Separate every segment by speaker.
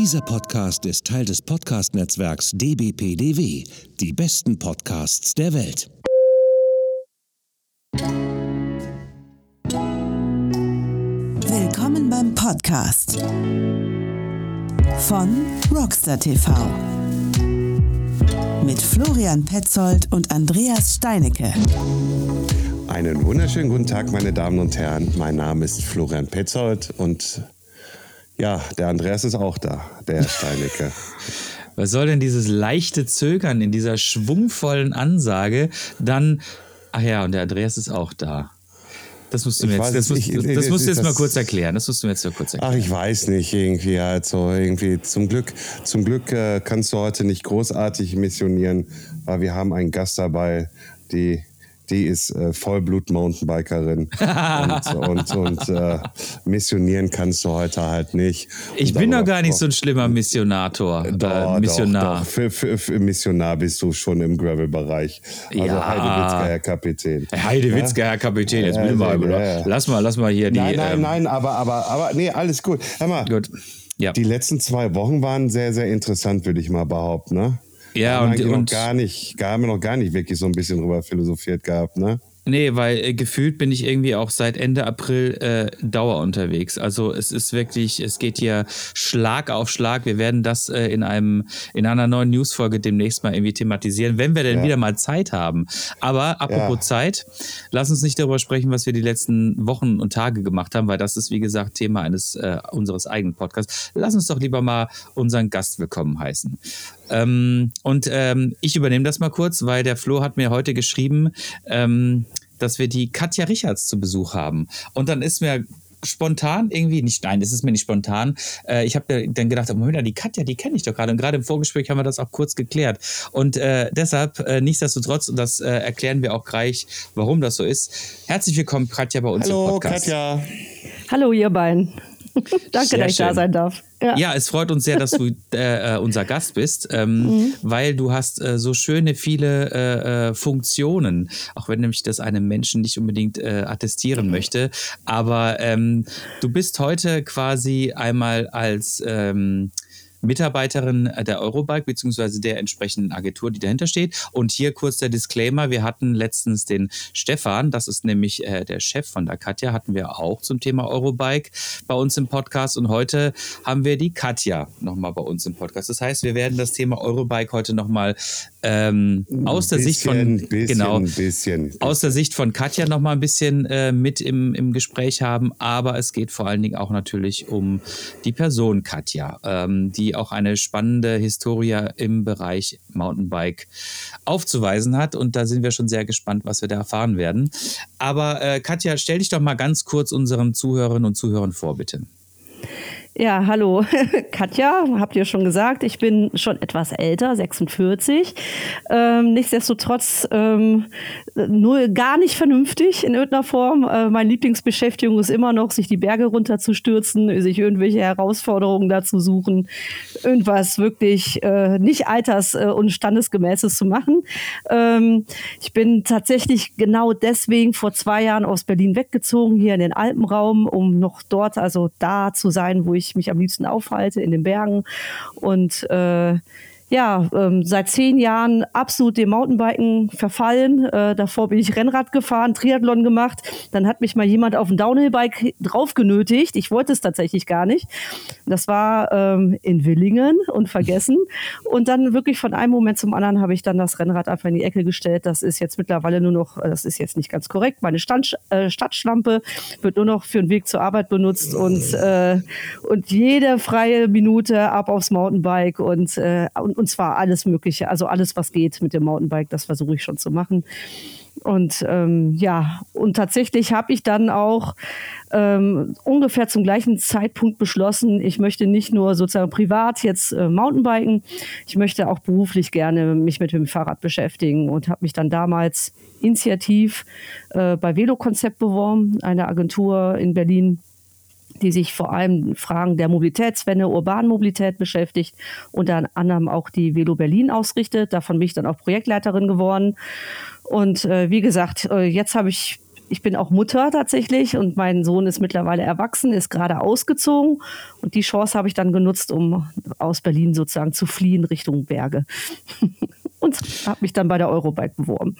Speaker 1: Dieser Podcast ist Teil des Podcast-Netzwerks dbpdw, die besten Podcasts der Welt.
Speaker 2: Willkommen beim Podcast von Rockstar TV mit Florian Petzold und Andreas Steinecke.
Speaker 3: Einen wunderschönen guten Tag, meine Damen und Herren. Mein Name ist Florian Petzold und ja, der Andreas ist auch da, der Herr Steinecke.
Speaker 4: Was soll denn dieses leichte Zögern in dieser schwungvollen Ansage? Dann, ach ja, und der Andreas ist auch da. Das musst du mir jetzt, das musst, ich, das musst du jetzt mal kurz erklären. Das musst du mir jetzt mal kurz erklären.
Speaker 3: Ach, ich weiß nicht, irgendwie halt so, irgendwie. Zum Glück, zum Glück äh, kannst du heute nicht großartig missionieren, weil wir haben einen Gast dabei, die die ist äh, Vollblut-Mountainbikerin und, und, und äh, missionieren kannst du heute halt nicht.
Speaker 4: Ich bin doch gar nicht so ein schlimmer Missionator.
Speaker 3: Äh, doch, Missionar. Doch, doch. Für, für, für, Missionar bist du schon im Gravel-Bereich. Also ja. Heidewitzka, Herr Kapitän.
Speaker 4: Heidewitzka, Herr Kapitän. Jetzt bin ich mal, ja. Lass mal, lass mal hier die.
Speaker 3: Nein, nein, ähm, nein, aber, aber, aber, nee, alles gut. Hör mal. Gut. Ja. Die letzten zwei Wochen waren sehr, sehr interessant, würde ich mal behaupten, ne?
Speaker 4: Ja,
Speaker 3: und, und noch gar nicht, haben wir noch gar nicht wirklich so ein bisschen drüber philosophiert gehabt, ne?
Speaker 4: Nee, weil äh, gefühlt bin ich irgendwie auch seit Ende April äh, Dauer unterwegs. Also es ist wirklich, es geht hier Schlag auf Schlag. Wir werden das äh, in einem in einer neuen Newsfolge demnächst mal irgendwie thematisieren, wenn wir denn ja. wieder mal Zeit haben. Aber apropos ja. Zeit, lass uns nicht darüber sprechen, was wir die letzten Wochen und Tage gemacht haben, weil das ist wie gesagt Thema eines äh, unseres eigenen Podcasts. Lass uns doch lieber mal unseren Gast willkommen heißen. Ähm, und ähm, ich übernehme das mal kurz, weil der Flo hat mir heute geschrieben, ähm, dass wir die Katja Richards zu Besuch haben. Und dann ist mir spontan irgendwie, nicht, nein, das ist mir nicht spontan. Äh, ich habe dann gedacht, Moment, die Katja, die kenne ich doch gerade. Und gerade im Vorgespräch haben wir das auch kurz geklärt. Und äh, deshalb, äh, nichtsdestotrotz, und das äh, erklären wir auch gleich, warum das so ist. Herzlich willkommen, Katja, bei uns
Speaker 3: Hallo,
Speaker 4: im Podcast.
Speaker 3: Katja.
Speaker 5: Hallo, ihr beiden. Danke, sehr dass ich schön. da sein darf.
Speaker 4: Ja. ja. es freut uns sehr, dass du äh, äh, unser Gast bist, ähm, mhm. weil du hast äh, so schöne viele äh, äh, Funktionen, auch wenn nämlich das einem Menschen nicht unbedingt äh, attestieren möchte. Aber ähm, du bist heute quasi einmal als ähm, Mitarbeiterin der Eurobike beziehungsweise der entsprechenden Agentur, die dahinter steht. Und hier kurz der Disclaimer: Wir hatten letztens den Stefan, das ist nämlich äh, der Chef von der Katja, hatten wir auch zum Thema Eurobike bei uns im Podcast. Und heute haben wir die Katja nochmal bei uns im Podcast. Das heißt, wir werden das Thema Eurobike heute nochmal ähm, aus der bisschen, Sicht von
Speaker 3: bisschen, genau bisschen,
Speaker 4: aus der Sicht von Katja nochmal ein bisschen äh, mit im, im Gespräch haben. Aber es geht vor allen Dingen auch natürlich um die Person Katja, ähm, die auch eine spannende Historie im Bereich Mountainbike aufzuweisen hat. Und da sind wir schon sehr gespannt, was wir da erfahren werden. Aber äh, Katja, stell dich doch mal ganz kurz unseren Zuhörerinnen und Zuhörern vor, bitte.
Speaker 5: Ja, hallo, Katja, habt ihr schon gesagt, ich bin schon etwas älter, 46. Ähm, nichtsdestotrotz ähm, nur gar nicht vernünftig in irgendeiner Form. Äh, meine Lieblingsbeschäftigung ist immer noch, sich die Berge runterzustürzen, sich irgendwelche Herausforderungen dazu suchen, irgendwas wirklich äh, nicht alters- äh, und standesgemäßes zu machen. Ähm, ich bin tatsächlich genau deswegen vor zwei Jahren aus Berlin weggezogen, hier in den Alpenraum, um noch dort, also da zu sein, wo ich ich mich am liebsten aufhalte, in den Bergen. Und äh, ja, ähm, seit zehn Jahren absolut dem Mountainbiken verfallen. Äh, davor bin ich Rennrad gefahren, Triathlon gemacht. Dann hat mich mal jemand auf ein Downhillbike drauf genötigt. Ich wollte es tatsächlich gar nicht. Das war ähm, in Willingen und vergessen. Und dann wirklich von einem Moment zum anderen habe ich dann das Rennrad einfach in die Ecke gestellt. Das ist jetzt mittlerweile nur noch, das ist jetzt nicht ganz korrekt, meine Stand, äh, Stadtschlampe wird nur noch für den Weg zur Arbeit benutzt und, äh, und jede freie Minute ab aufs Mountainbike und, äh, und und zwar alles Mögliche, also alles, was geht mit dem Mountainbike, das versuche ich schon zu machen. Und ähm, ja, und tatsächlich habe ich dann auch ähm, ungefähr zum gleichen Zeitpunkt beschlossen, ich möchte nicht nur sozusagen privat jetzt äh, Mountainbiken, ich möchte auch beruflich gerne mich mit dem Fahrrad beschäftigen und habe mich dann damals initiativ äh, bei Velokonzept beworben, eine Agentur in Berlin, die sich vor allem Fragen der Mobilitätswende, urbanen Mobilität beschäftigt, unter anderem auch die Velo Berlin ausrichtet. Davon bin ich dann auch Projektleiterin geworden. Und äh, wie gesagt, äh, jetzt habe ich ich bin auch Mutter tatsächlich und mein Sohn ist mittlerweile erwachsen, ist gerade ausgezogen und die Chance habe ich dann genutzt, um aus Berlin sozusagen zu fliehen Richtung Berge. und habe mich dann bei der Eurobike beworben.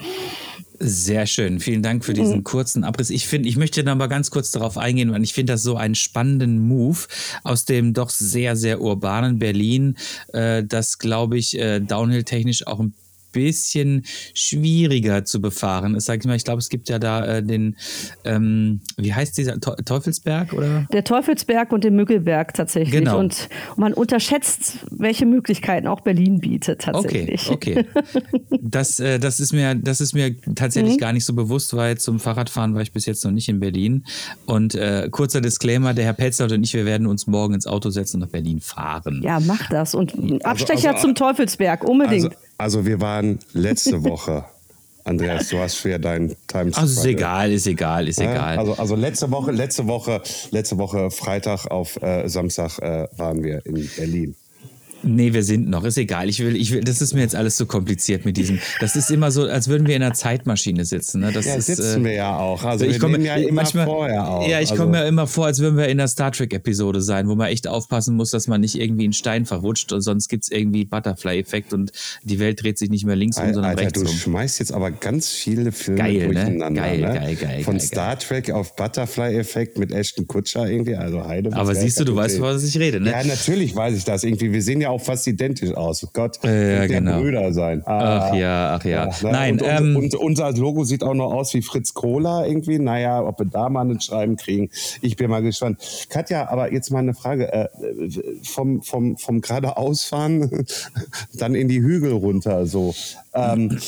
Speaker 4: Sehr schön. Vielen Dank für diesen mhm. kurzen Abriss. Ich finde, ich möchte noch mal ganz kurz darauf eingehen, weil ich finde das so einen spannenden Move aus dem doch sehr, sehr urbanen Berlin, äh, das, glaube ich, äh, downhill-technisch auch ein bisschen schwieriger zu befahren ist. Sag ich mal, ich glaube, es gibt ja da äh, den, ähm, wie heißt dieser Teufelsberg oder?
Speaker 5: Der Teufelsberg und den Müggelberg tatsächlich. Genau. Und man unterschätzt, welche Möglichkeiten auch Berlin bietet tatsächlich.
Speaker 4: Okay, okay. das, äh, das ist mir, das ist mir tatsächlich mhm. gar nicht so bewusst, weil zum Fahrradfahren war ich bis jetzt noch nicht in Berlin. Und äh, kurzer Disclaimer: Der Herr Petzold und ich, wir werden uns morgen ins Auto setzen und nach Berlin fahren.
Speaker 5: Ja, mach das und also, Abstecher also, zum Teufelsberg unbedingt.
Speaker 3: Also, also wir waren letzte Woche. Andreas, du hast schwer deinen Time.
Speaker 4: Also ist egal, ist egal, ist egal.
Speaker 3: Also, also letzte Woche, letzte Woche, letzte Woche Freitag auf äh, Samstag äh, waren wir in Berlin.
Speaker 4: Nee, wir sind noch. Ist egal. Ich will, ich will, das ist mir jetzt alles zu so kompliziert mit diesem. Das ist immer so, als würden wir in einer Zeitmaschine sitzen. Ne? Das
Speaker 3: ja,
Speaker 4: ist,
Speaker 3: sitzen äh, wir ja auch. Also
Speaker 4: ich komme ja immer manchmal, vorher auch. Ja, ich also, komme mir immer vor, als würden wir in einer Star Trek-Episode sein, wo man echt aufpassen muss, dass man nicht irgendwie einen Stein verrutscht und sonst gibt es irgendwie Butterfly-Effekt und die Welt dreht sich nicht mehr links um, sondern
Speaker 3: Alter,
Speaker 4: rechts
Speaker 3: du
Speaker 4: um.
Speaker 3: Du schmeißt jetzt aber ganz viele Filme
Speaker 4: geil,
Speaker 3: ne? durcheinander.
Speaker 4: Ne? Geil,
Speaker 3: ne?
Speaker 4: geil, geil.
Speaker 3: Von
Speaker 4: geil,
Speaker 3: Star. Trek auf Butterfly-Effekt mit Ashton Kutscher irgendwie. Also Heide.
Speaker 4: Aber siehst du, du weißt, was ich rede, ne?
Speaker 3: Ja, natürlich weiß ich das irgendwie. Wir sehen ja auch fast identisch aus. Gott,
Speaker 4: ja, genau.
Speaker 3: Brüder sein.
Speaker 4: Ah, ach ja, ach ja. ja Nein,
Speaker 3: und,
Speaker 4: ähm,
Speaker 3: und, unser Logo sieht auch noch aus wie Fritz Kohler irgendwie. Naja, ob wir da mal ein Schreiben kriegen, ich bin mal gespannt. Katja, aber jetzt mal eine Frage. Äh, vom, vom, vom geradeausfahren dann in die Hügel runter so. Ähm,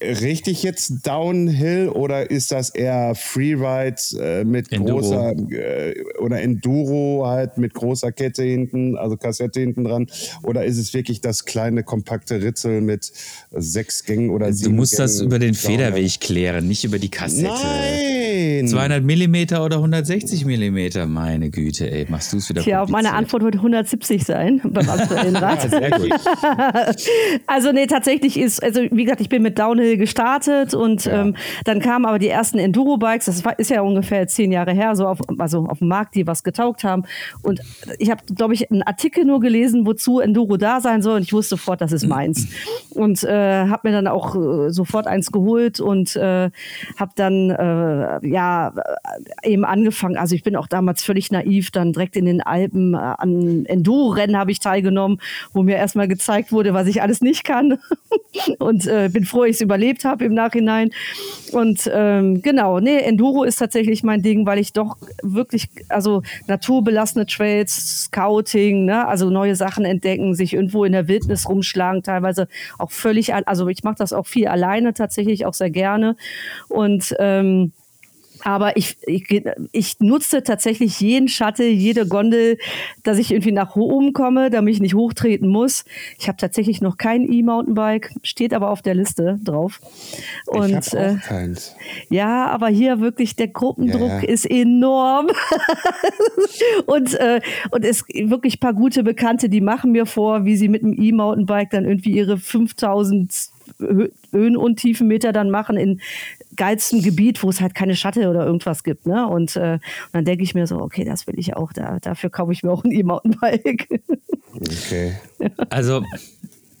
Speaker 3: richtig jetzt Downhill oder ist das eher Freeride äh, mit Enduro. großer äh, oder Enduro halt mit großer Kette hinten, also Kassette hinten dran? Oder ist es wirklich das kleine kompakte Ritzel mit sechs Gängen oder sieben
Speaker 4: Du musst
Speaker 3: Gängen
Speaker 4: das über den Federweg klären, nicht über die Kassette.
Speaker 3: Nein!
Speaker 4: 200 Millimeter oder 160 Millimeter, meine Güte, ey, machst du es wieder
Speaker 5: Tja, meine Antwort wird 170 sein beim aktuellen Rad. ja,
Speaker 4: sehr gut.
Speaker 5: also nee, tatsächlich ist also wie gesagt, ich bin mit Downhill gestartet und ja. ähm, dann kamen aber die ersten Enduro-Bikes, das war, ist ja ungefähr zehn Jahre her, so auf, also auf dem Markt, die was getaugt haben. Und ich habe, glaube ich, einen Artikel nur gelesen, wozu Enduro da sein soll und ich wusste sofort, das ist meins. Und äh, habe mir dann auch äh, sofort eins geholt und äh, habe dann äh, ja eben angefangen, also ich bin auch damals völlig naiv, dann direkt in den Alpen äh, an Enduro-Rennen habe ich teilgenommen, wo mir erstmal gezeigt wurde, was ich alles nicht kann. Und äh, bin froh, ich es überlebt habe im Nachhinein. Und ähm, genau, nee, Enduro ist tatsächlich mein Ding, weil ich doch wirklich, also naturbelassene Trails, Scouting, ne, also neue Sachen entdecken, sich irgendwo in der Wildnis rumschlagen, teilweise auch völlig, also ich mache das auch viel alleine tatsächlich, auch sehr gerne. Und ähm, aber ich, ich, ich nutze tatsächlich jeden Schatte, jede Gondel, dass ich irgendwie nach oben komme, damit ich nicht hochtreten muss. Ich habe tatsächlich noch kein E-Mountainbike, steht aber auf der Liste drauf.
Speaker 3: Und, ich habe auch äh, keins.
Speaker 5: Ja, aber hier wirklich der Gruppendruck ja, ja. ist enorm. und, äh, und es wirklich ein paar gute Bekannte, die machen mir vor, wie sie mit dem E-Mountainbike dann irgendwie ihre 5000 Höhen- und Tiefenmeter dann machen in geilstem Gebiet, wo es halt keine Schatte oder irgendwas gibt. Ne? Und, äh, und dann denke ich mir so, okay, das will ich auch. Da, dafür kaufe ich mir auch ein E-Mountainbike.
Speaker 3: Okay.
Speaker 4: Also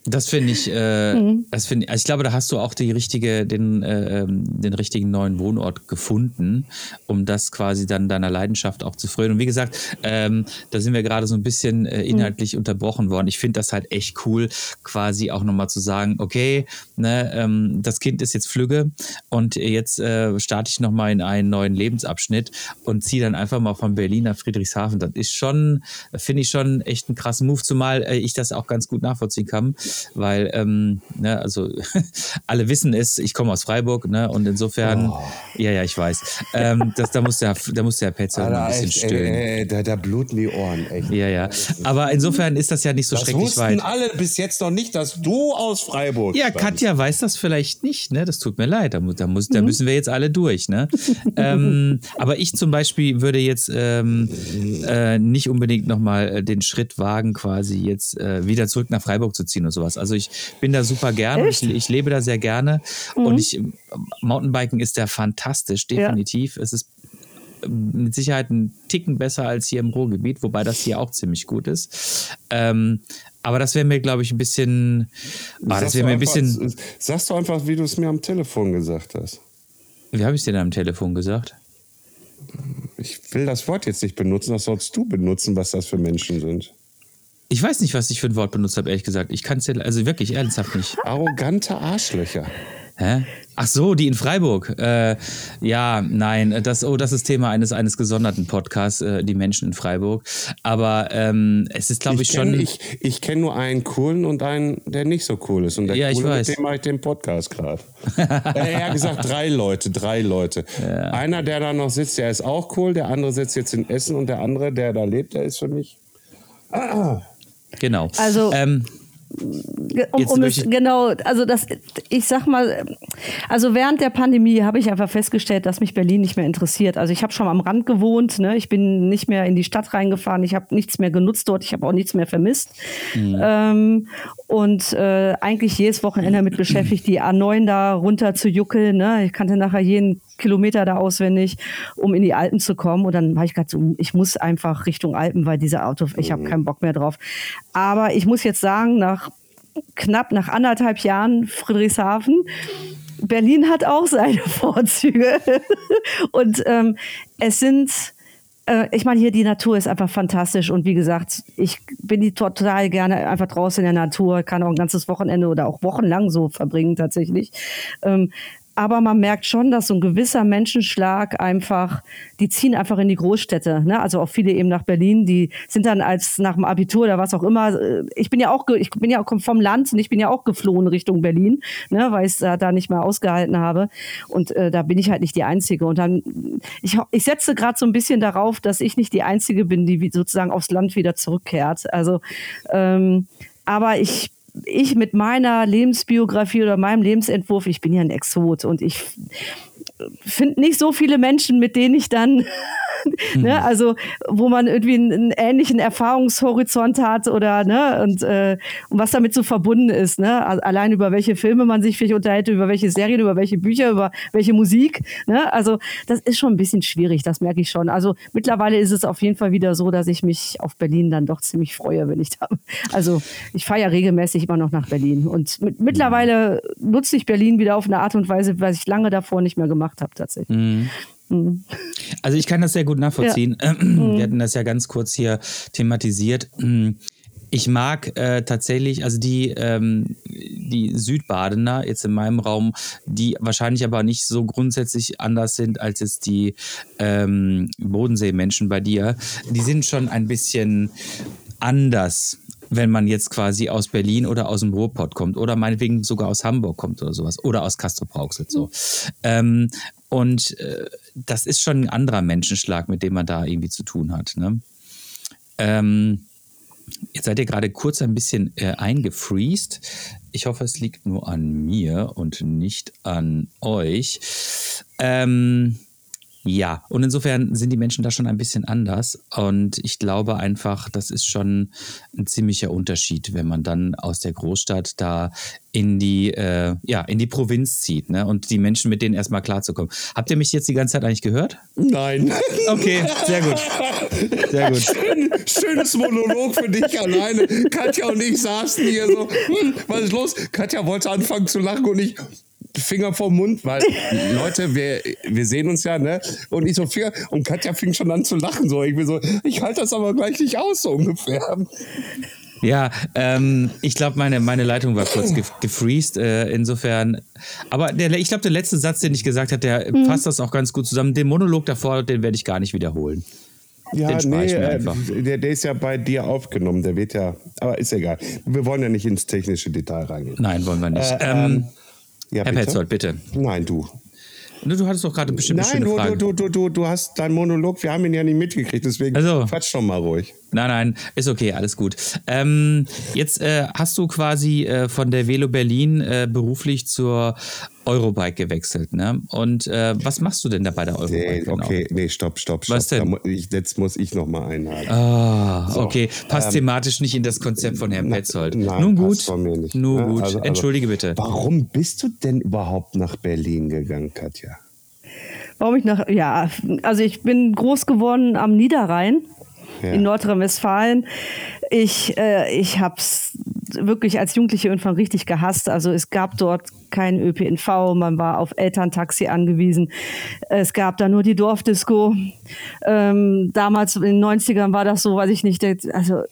Speaker 4: das finde ich, äh, mhm. das finde also ich glaube, da hast du auch die richtige, den, äh, ähm, den richtigen neuen Wohnort gefunden, um das quasi dann deiner Leidenschaft auch zu frönen. Und wie gesagt, ähm, da sind wir gerade so ein bisschen äh, mhm. inhaltlich mhm. unterbrochen worden. Ich finde das halt echt cool, quasi auch nochmal zu sagen, okay, ne, ähm, das Kind ist jetzt flügge und jetzt äh, starte ich nochmal in einen neuen Lebensabschnitt und ziehe dann einfach mal von Berlin nach Friedrichshafen. Das ist schon, finde ich schon echt einen krassen Move, zumal äh, ich das auch ganz gut nachvollziehen kann weil, ähm, ne, also alle wissen es, ich komme aus Freiburg, ne, und insofern, oh. ja, ja, ich weiß, ähm, das, da muss der, da muss der Petzer ein bisschen echt, stöhnen.
Speaker 3: Ey, ey, da, da bluten die Ohren, echt.
Speaker 4: Ja, ja, aber insofern ist das ja nicht so
Speaker 3: das
Speaker 4: schrecklich weit.
Speaker 3: Das wussten alle bis jetzt noch nicht, dass du aus Freiburg
Speaker 4: Ja. Katja weiß das vielleicht nicht, ne, das tut mir leid, da, da, muss, da mhm. müssen wir jetzt alle durch, ne. ähm, aber ich zum Beispiel würde jetzt ähm, äh, nicht unbedingt nochmal äh, den Schritt wagen, quasi jetzt äh, wieder zurück nach Freiburg zu ziehen und so sowas. Also ich bin da super gerne, ich, ich, lebe da sehr gerne mhm. und ich Mountainbiken ist ja fantastisch, definitiv. Ja. Es ist mit Sicherheit ein Ticken besser als hier im Ruhrgebiet, wobei das hier auch ziemlich gut ist. Ähm, aber das wäre mir, glaube ich, ein bisschen. Ah, das wäre mir ein bisschen.
Speaker 3: Sagst du einfach, wie du es mir am Telefon gesagt hast.
Speaker 4: Wie habe ich es dir denn am Telefon gesagt?
Speaker 3: Ich will das Wort jetzt nicht benutzen, das sollst du benutzen, was das für Menschen sind.
Speaker 4: Ich weiß nicht, was ich für ein Wort benutzt habe, ehrlich gesagt. Ich kann es ja, also wirklich ernsthaft nicht.
Speaker 3: Arrogante Arschlöcher.
Speaker 4: Hä? Ach so, die in Freiburg. Äh, ja, nein, das, oh, das ist Thema eines, eines gesonderten Podcasts, äh, die Menschen in Freiburg. Aber ähm, es ist, glaube ich, ich
Speaker 3: kenn,
Speaker 4: schon.
Speaker 3: Ich, ich kenne nur einen coolen und einen, der nicht so cool ist. Und der
Speaker 4: ja,
Speaker 3: coole,
Speaker 4: ich weiß.
Speaker 3: mit dem mache ich den Podcast gerade. er hat gesagt, drei Leute, drei Leute. Ja. Einer, der da noch sitzt, der ist auch cool. Der andere sitzt jetzt in Essen und der andere, der da lebt, der ist für mich.
Speaker 4: Ah. Genau.
Speaker 5: Also. Ähm, um, um es, genau, also das, ich sag mal, also während der Pandemie habe ich einfach festgestellt, dass mich Berlin nicht mehr interessiert. Also ich habe schon am Rand gewohnt, ne? ich bin nicht mehr in die Stadt reingefahren, ich habe nichts mehr genutzt dort, ich habe auch nichts mehr vermisst. Mhm. Ähm, und äh, eigentlich jedes Wochenende damit beschäftigt, die A9 da runter zu juckeln. Ne? Ich kannte nachher jeden Kilometer da auswendig, um in die Alpen zu kommen. Und dann habe ich gesagt, so, ich muss einfach Richtung Alpen, weil diese Auto, ich habe keinen Bock mehr drauf. Aber ich muss jetzt sagen, nach knapp nach anderthalb Jahren Friedrichshafen, Berlin hat auch seine Vorzüge. Und ähm, es sind äh, ich meine, hier die Natur ist einfach fantastisch und wie gesagt, ich bin die total gerne einfach draußen in der Natur, kann auch ein ganzes Wochenende oder auch wochenlang so verbringen tatsächlich. Aber man merkt schon, dass so ein gewisser Menschenschlag einfach, die ziehen einfach in die Großstädte. Ne? Also auch viele eben nach Berlin, die sind dann als nach dem Abitur oder was auch immer. Äh, ich bin ja auch, ich bin ja auch vom Land und ich bin ja auch geflohen Richtung Berlin, ne? weil ich es da nicht mehr ausgehalten habe. Und äh, da bin ich halt nicht die Einzige. Und dann, ich, ich setze gerade so ein bisschen darauf, dass ich nicht die Einzige bin, die sozusagen aufs Land wieder zurückkehrt. Also ähm, aber ich ich mit meiner Lebensbiografie oder meinem Lebensentwurf, ich bin ja ein Exot und ich finde nicht so viele Menschen, mit denen ich dann, mhm. ne, also wo man irgendwie einen, einen, ähnlichen Erfahrungshorizont hat oder ne, und, äh, und was damit so verbunden ist, ne? Allein über welche Filme man sich vielleicht unterhält, über welche Serien, über welche Bücher, über welche Musik. Ne? Also das ist schon ein bisschen schwierig, das merke ich schon. Also mittlerweile ist es auf jeden Fall wieder so, dass ich mich auf Berlin dann doch ziemlich freue, wenn ich da. Also ich fahre ja regelmäßig immer noch nach Berlin. Und mit, mittlerweile nutze ich Berlin wieder auf eine Art und Weise, was ich lange davor nicht mehr gemacht gemacht habe tatsächlich. Mhm.
Speaker 4: mhm. Also ich kann das sehr gut nachvollziehen. Ja. Wir hatten das ja ganz kurz hier thematisiert. Mhm. Ich mag äh, tatsächlich, also die, ähm, die Südbadener jetzt in meinem Raum, die wahrscheinlich aber nicht so grundsätzlich anders sind als jetzt die ähm, Bodenseemenschen bei dir, die sind schon ein bisschen anders wenn man jetzt quasi aus Berlin oder aus dem Ruhrpott kommt oder meinetwegen sogar aus Hamburg kommt oder sowas oder aus Castro-Brauxel so. Ähm, und äh, das ist schon ein anderer Menschenschlag, mit dem man da irgendwie zu tun hat. Ne? Ähm, jetzt seid ihr gerade kurz ein bisschen äh, eingefriest. Ich hoffe, es liegt nur an mir und nicht an euch. Ähm, ja, und insofern sind die Menschen da schon ein bisschen anders. Und ich glaube einfach, das ist schon ein ziemlicher Unterschied, wenn man dann aus der Großstadt da in die, äh, ja, in die Provinz zieht, ne? Und die Menschen mit denen erstmal klarzukommen. Habt ihr mich jetzt die ganze Zeit eigentlich gehört?
Speaker 3: Nein.
Speaker 4: Okay, sehr gut. Sehr gut.
Speaker 3: Schön, schönes Monolog für dich alleine. Katja und ich saßen hier so, hm, was ist los? Katja wollte anfangen zu lachen und ich, Finger vor Mund, weil Leute, wir, wir sehen uns ja, ne? Und ich so Finger und Katja fing schon an zu lachen. So, ich bin so, ich halte das aber gleich nicht aus, so ungefähr.
Speaker 4: Ja, ähm, ich glaube, meine, meine Leitung war kurz ge gefreezed. Äh, insofern, aber der, ich glaube, der letzte Satz, den ich gesagt habe, der mhm. fasst das auch ganz gut zusammen. Den Monolog davor, den werde ich gar nicht wiederholen.
Speaker 3: Ja, nee, äh, der, der ist ja bei dir aufgenommen. Der wird ja, aber ist egal. Wir wollen ja nicht ins technische Detail reingehen.
Speaker 4: Nein, wollen wir nicht. Äh, ähm, ähm ja, Herr bitte? Petzold, bitte.
Speaker 3: Nein, du.
Speaker 4: Du hattest doch gerade bestimmt
Speaker 3: Nein, du, du, du, du, du hast deinen Monolog, wir haben ihn ja nicht mitgekriegt, deswegen
Speaker 4: also.
Speaker 3: quatsch doch mal ruhig.
Speaker 4: Nein, nein, ist okay, alles gut. Ähm, jetzt äh, hast du quasi äh, von der Velo Berlin äh, beruflich zur Eurobike gewechselt, ne? Und äh, was machst du denn da bei der Eurobike?
Speaker 3: Nee,
Speaker 4: genau?
Speaker 3: okay, nee, stopp, stopp, stopp.
Speaker 4: Was denn?
Speaker 3: Ich, jetzt muss ich noch mal einhaken.
Speaker 4: Ah,
Speaker 3: So,
Speaker 4: okay. Passt
Speaker 3: ähm,
Speaker 4: thematisch nicht in das Konzept von Herrn
Speaker 3: na-
Speaker 4: Petzold.
Speaker 3: nein,
Speaker 4: Nun gut.
Speaker 3: passt von mir nicht.
Speaker 4: Nun
Speaker 3: Ja,
Speaker 4: gut.
Speaker 3: also- also-
Speaker 4: Entschuldige bitte.
Speaker 3: Warum bist du denn überhaupt nach Berlin gegangen, Katja?
Speaker 5: Warum ich nach, ja, also ich bin groß geworden am Niederrhein
Speaker 3: Ja.
Speaker 5: in Nordrhein-Westfalen. Ich, äh, ich habe es wirklich als Jugendliche irgendwann richtig gehasst. Also es gab dort kein ÖPNV, man war auf Elterntaxi angewiesen. Es gab da nur die Dorfdisco. Ähm, damals in den 90ern war das so, weiß ich nicht, also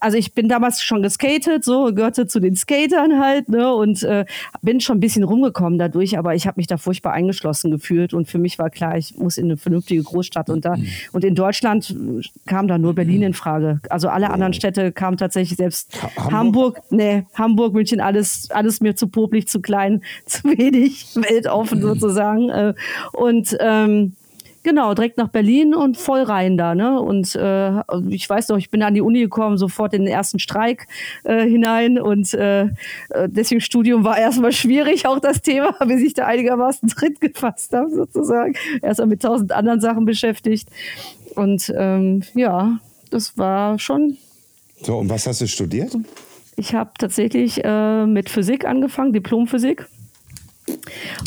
Speaker 5: also ich bin damals schon geskatet, so gehörte zu den Skatern halt, ne, und äh, bin schon ein bisschen rumgekommen dadurch, aber ich habe mich da furchtbar eingeschlossen gefühlt und für mich war klar, ich muss in eine vernünftige Großstadt und da und in Deutschland kam da nur Berlin in Frage. Also alle anderen Städte kamen tatsächlich selbst
Speaker 3: Ha- Hamburg?
Speaker 5: Hamburg, nee, Hamburg, München, alles alles mir zu popelig, zu klein, zu wenig weltoffen sozusagen äh, und ähm, Genau, direkt nach Berlin und voll rein da, ne? Und äh, ich weiß noch, ich bin an die Uni gekommen, sofort in den ersten Streik äh, hinein und äh, äh, deswegen Studium war erstmal schwierig, auch das Thema, bis ich da einigermaßen Tritt gefasst habe, sozusagen. Erstmal mit tausend anderen Sachen beschäftigt. Und ähm, ja, das war schon
Speaker 3: So, und was hast du studiert?
Speaker 5: ich habe tatsächlich äh, mit Physik angefangen, Diplomphysik.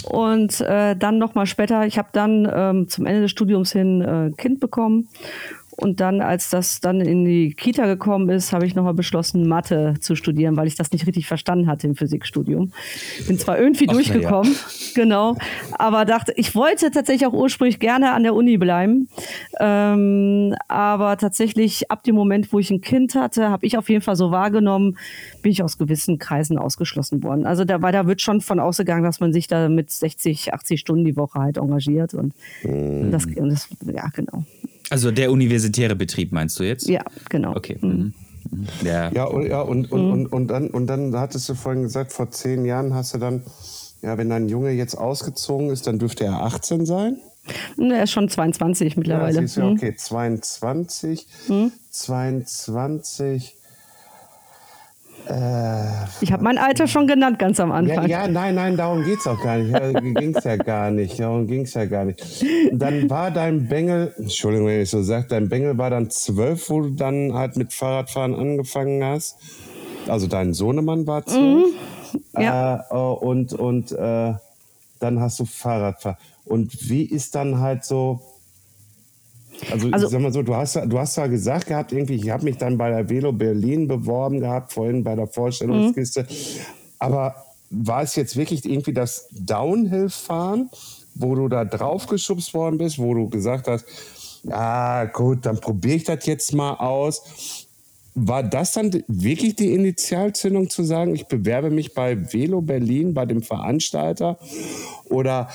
Speaker 5: Und äh, dann nochmal später, ich habe dann ähm, zum Ende des Studiums hin äh, Kind bekommen. Und dann, als das dann in die Kita gekommen ist, habe ich nochmal beschlossen, Mathe zu studieren, weil ich das nicht richtig verstanden hatte im Physikstudium. Bin zwar irgendwie
Speaker 4: Ach, na ja.
Speaker 5: durchgekommen, genau, aber dachte, ich wollte tatsächlich auch ursprünglich gerne an der Uni bleiben. Ähm, aber tatsächlich ab dem Moment, wo ich ein Kind hatte, habe ich auf jeden Fall so wahrgenommen, bin ich aus gewissen Kreisen ausgeschlossen worden. Also da, weil da wird schon von ausgegangen, dass man sich da mit 60, 80 Stunden die Woche halt engagiert und das, und das, ja, genau.
Speaker 4: Also der universitäre Betrieb meinst du jetzt?
Speaker 5: Ja, genau.
Speaker 4: Okay. Mhm. Mhm. Ja.
Speaker 3: Ja, und, ja und, und,
Speaker 5: Mhm.
Speaker 3: und, und, dann, und dann hattest du vorhin gesagt, vor zehn Jahren hast du dann, ja, wenn dein Junge jetzt ausgezogen ist, dann dürfte er 18 sein.
Speaker 5: Er ist schon 22
Speaker 3: Ja,
Speaker 5: mittlerweile.
Speaker 3: siehst du,
Speaker 5: Hm.
Speaker 3: okay, 22,
Speaker 5: Mhm.
Speaker 3: 22.
Speaker 5: Ich habe mein Alter schon genannt ganz am
Speaker 3: Ja,
Speaker 5: Anfang.
Speaker 3: ja, nein, nein, darum geht's auch gar nicht. Ja, ging's ja gar nicht. Darum ging's ja gar nicht. Dann war dein Bengel, Entschuldigung, wenn ich so sage, dein Bengel war dann zwölf, wo du dann halt mit Fahrradfahren angefangen hast. Also dein Sohnemann war zwölf.
Speaker 5: Mhm. Ja.
Speaker 3: Äh, äh, und und äh, dann hast du Fahrradfahren. Und wie ist dann halt so. Also,
Speaker 5: Also-
Speaker 3: sag mal so, du hast, du hast ja gesagt gehabt, irgendwie, ich habe mich dann bei der Velo Berlin beworben gehabt, vorhin bei der Vorstellungskiste. Aber war es jetzt wirklich irgendwie das Downhill-Fahren, wo du da draufgeschubst worden bist, wo du gesagt hast, ah gut, dann probiere ich das jetzt mal aus. War das dann wirklich die Initialzündung zu sagen, ich bewerbe mich bei Velo Berlin, bei dem Veranstalter? Oder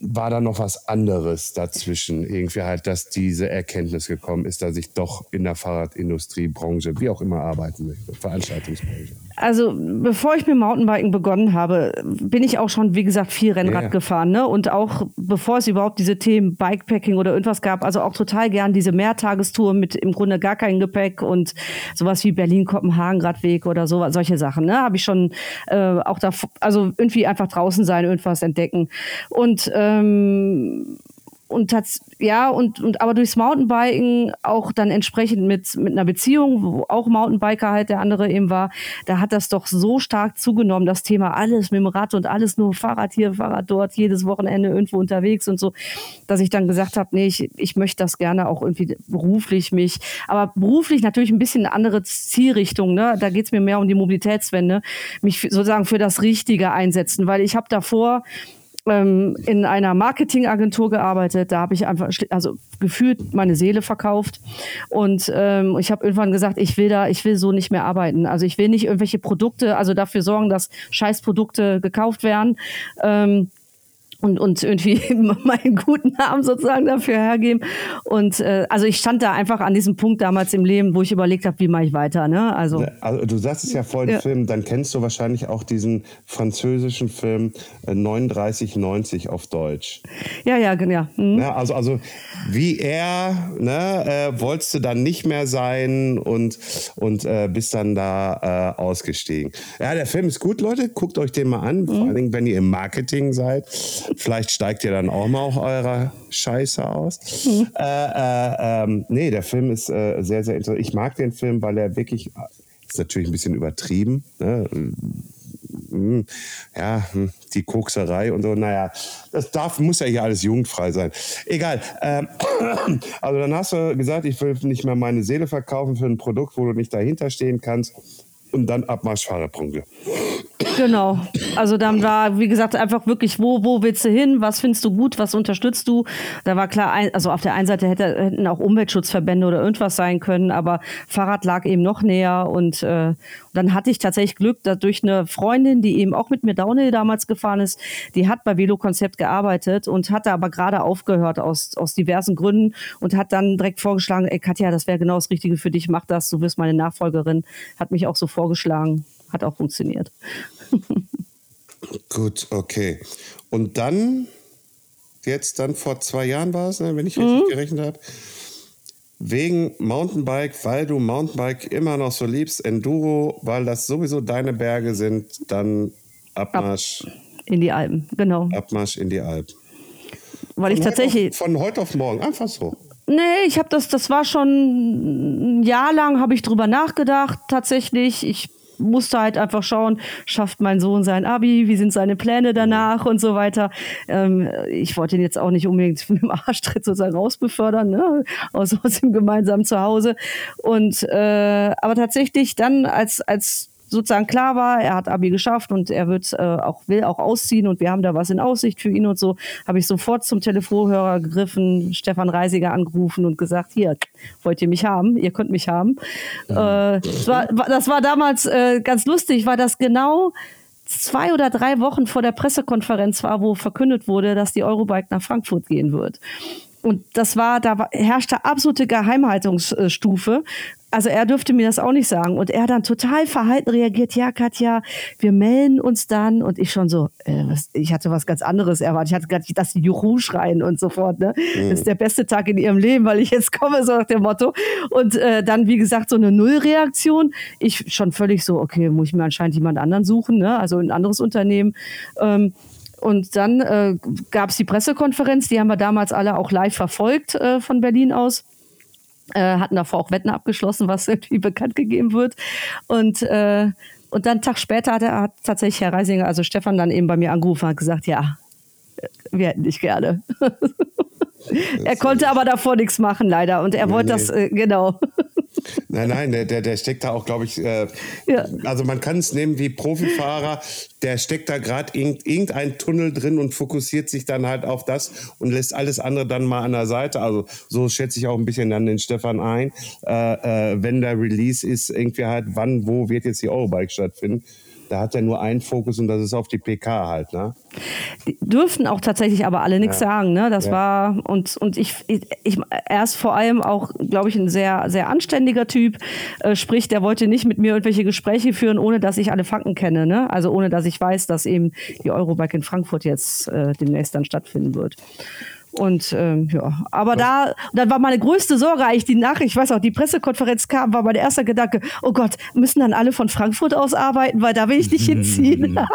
Speaker 3: war da noch was anderes dazwischen? Irgendwie halt, dass diese Erkenntnis gekommen ist, dass ich doch in der Fahrradindustrie, Branche, wie auch immer arbeiten möchte, Veranstaltungsbranche.
Speaker 5: Also bevor ich mit Mountainbiken begonnen habe, bin ich auch schon, wie gesagt, viel Rennrad
Speaker 3: Ja.
Speaker 5: gefahren. Ne? Und auch bevor es überhaupt diese Themen Bikepacking oder irgendwas gab, also auch total gern diese Mehrtagestour mit im Grunde gar kein Gepäck und sowas wie Berlin-Kopenhagen-Radweg oder so, solche Sachen. Ne? Habe ich schon äh, auch da, also irgendwie einfach draußen sein, irgendwas entdecken. Und ähm, und tats ja und und aber durchs Mountainbiken auch dann entsprechend mit mit einer Beziehung, wo auch Mountainbiker halt der andere eben war, da hat das doch so stark zugenommen, das Thema alles mit dem Rad und alles nur Fahrrad hier, Fahrrad dort, jedes Wochenende irgendwo unterwegs und so, dass ich dann gesagt habe, nee, ich, ich möchte das gerne auch irgendwie beruflich mich, aber beruflich natürlich ein bisschen eine andere Zielrichtung, ne? Da geht's mir mehr um die Mobilitätswende, mich sozusagen für das Richtige einsetzen, weil ich habe davor ähm, in einer Marketingagentur gearbeitet. Da habe ich einfach, also gefühlt meine Seele verkauft. Und ähm, ich habe irgendwann gesagt, ich will da, ich will so nicht mehr arbeiten. Also ich will nicht irgendwelche Produkte, also dafür sorgen, dass Scheißprodukte gekauft werden. Ähm, und, und irgendwie meinen guten Namen sozusagen dafür hergeben. Und äh, also ich stand da einfach an diesem Punkt damals im Leben, wo ich überlegt habe, wie mache ich weiter. Ne? Also,
Speaker 3: also du sagst es ja vorhin ja. Film, dann kennst du wahrscheinlich auch diesen französischen Film äh, 3990 auf Deutsch.
Speaker 5: Ja, ja, genau. Mhm.
Speaker 3: Ja, also, also wie er, ne, äh, wolltest du dann nicht mehr sein und, und äh, bist dann da äh, ausgestiegen. Ja, der Film ist gut, Leute. Guckt euch den mal an, mhm. vor allen Dingen, wenn ihr im Marketing seid Vielleicht steigt ihr dann auch mal auch eurer Scheiße aus. Mhm. Äh, äh, ähm, nee, der Film ist äh, sehr, sehr interessant. Ich mag den Film, weil er wirklich, ist natürlich ein bisschen übertrieben, ne? Hm, ja, hm, die Kokserei und so, naja, das darf, muss ja hier alles jugendfrei sein. Egal. Ähm, also dann hast du gesagt, ich will nicht mehr meine Seele verkaufen für ein Produkt, wo du nicht dahinter stehen kannst und dann Abmarsch Fahrerpunkte.
Speaker 5: Genau. Also dann war, wie gesagt, einfach wirklich, wo, wo willst du hin? Was findest du gut? Was unterstützt du? Da war klar, also auf der einen Seite hätte, hätten auch Umweltschutzverbände oder irgendwas sein können, aber Fahrrad lag eben noch näher und, äh, dann hatte ich tatsächlich Glück, dadurch eine Freundin, die eben auch mit mir Downhill damals gefahren ist, die hat bei Velo Konzept gearbeitet und hatte aber gerade aufgehört aus, aus diversen Gründen und hat dann direkt vorgeschlagen, ey Katja, das wäre genau das Richtige für dich, mach das, du wirst meine Nachfolgerin. Hat mich auch so vorgeschlagen, hat auch funktioniert.
Speaker 3: Gut, okay. Und dann, jetzt dann vor zwei Jahren war es, ne, wenn ich richtig mhm. gerechnet habe, wegen Mountainbike, weil du Mountainbike immer noch so liebst, Enduro, weil das sowieso deine Berge sind, dann Abmarsch.
Speaker 5: Ab in die Alpen, genau.
Speaker 3: Abmarsch in die Alpen.
Speaker 5: Weil ich tatsächlich.
Speaker 3: Auf, von heute auf morgen, einfach so.
Speaker 5: Nee, ich habe das, das war schon ein Jahr lang, habe ich drüber nachgedacht, tatsächlich. Ich musste halt einfach schauen, schafft mein Sohn sein Abi, wie sind seine Pläne danach und so weiter. Ähm, ich wollte ihn jetzt auch nicht unbedingt mit dem Arschtritt sozusagen rausbefördern, ne? aus, aus dem gemeinsamen Zuhause. Und äh, aber tatsächlich dann als als sozusagen klar war, er hat Abi geschafft und er wird äh, auch will auch ausziehen und wir haben da was in Aussicht für ihn und so, habe ich sofort zum Telefonhörer gegriffen, Stefan Reisiger angerufen und gesagt, hier wollt ihr mich haben, ihr könnt mich haben. Ja. Äh, das, war, das war damals äh, ganz lustig, weil das genau zwei oder drei Wochen vor der Pressekonferenz war, wo verkündet wurde, dass die Eurobike nach Frankfurt gehen wird. Und das war, da herrschte absolute Geheimhaltungsstufe also er dürfte mir das auch nicht sagen. Und er dann total verhalten reagiert, ja, Katja, wir melden uns dann. Und ich schon so, äh, was, ich hatte was ganz anderes erwartet. Ich hatte nicht das Juhu schreien und so fort. Ne? Mhm. Das ist der beste Tag in ihrem Leben, weil ich jetzt komme, so nach dem Motto. Und äh, dann, wie gesagt, so eine Nullreaktion. Ich schon völlig so, okay, muss ich mir anscheinend jemand anderen suchen, ne? also ein anderes Unternehmen. Ähm, und dann äh, gab es die Pressekonferenz, die haben wir damals alle auch live verfolgt äh, von Berlin aus äh, hatten davor auch Wetten abgeschlossen, was irgendwie bekannt gegeben wird. Und, äh, und dann einen Tag später hat, er, hat tatsächlich Herr Reisinger, also Stefan, dann eben bei mir angerufen und hat gesagt, ja, wir hätten dich gerne. er konnte aber davor nichts machen, leider. Und er nee, wollte nee. das, äh, genau.
Speaker 3: Nein, nein, der, der, der steckt da auch, glaube ich, äh, ja. also man kann es nehmen wie Profifahrer, der steckt da gerade in irgendein Tunnel drin und fokussiert sich dann halt auf das und lässt alles andere dann mal an der Seite. Also so schätze ich auch ein bisschen dann den Stefan ein, äh, äh, wenn der Release ist, irgendwie halt, wann, wo wird jetzt die Eurobike stattfinden da hat er nur einen Fokus und das ist auf die PK halt. Ne?
Speaker 5: Die dürften auch tatsächlich aber alle nichts ja. sagen. Ne? Das ja. war und, und ich, ich, ich, er ist vor allem auch, glaube ich, ein sehr, sehr anständiger Typ. Äh, sprich, der wollte nicht mit mir irgendwelche Gespräche führen, ohne dass ich alle Fakten kenne. Ne? Also ohne dass ich weiß, dass eben die Eurobike in Frankfurt jetzt äh, demnächst dann stattfinden wird. Und ähm, ja, aber da, dann war meine größte Sorge eigentlich die Nachricht, ich weiß auch, die Pressekonferenz kam, war mein erster Gedanke, oh Gott, müssen dann alle von Frankfurt aus arbeiten, weil da will ich nicht hinziehen.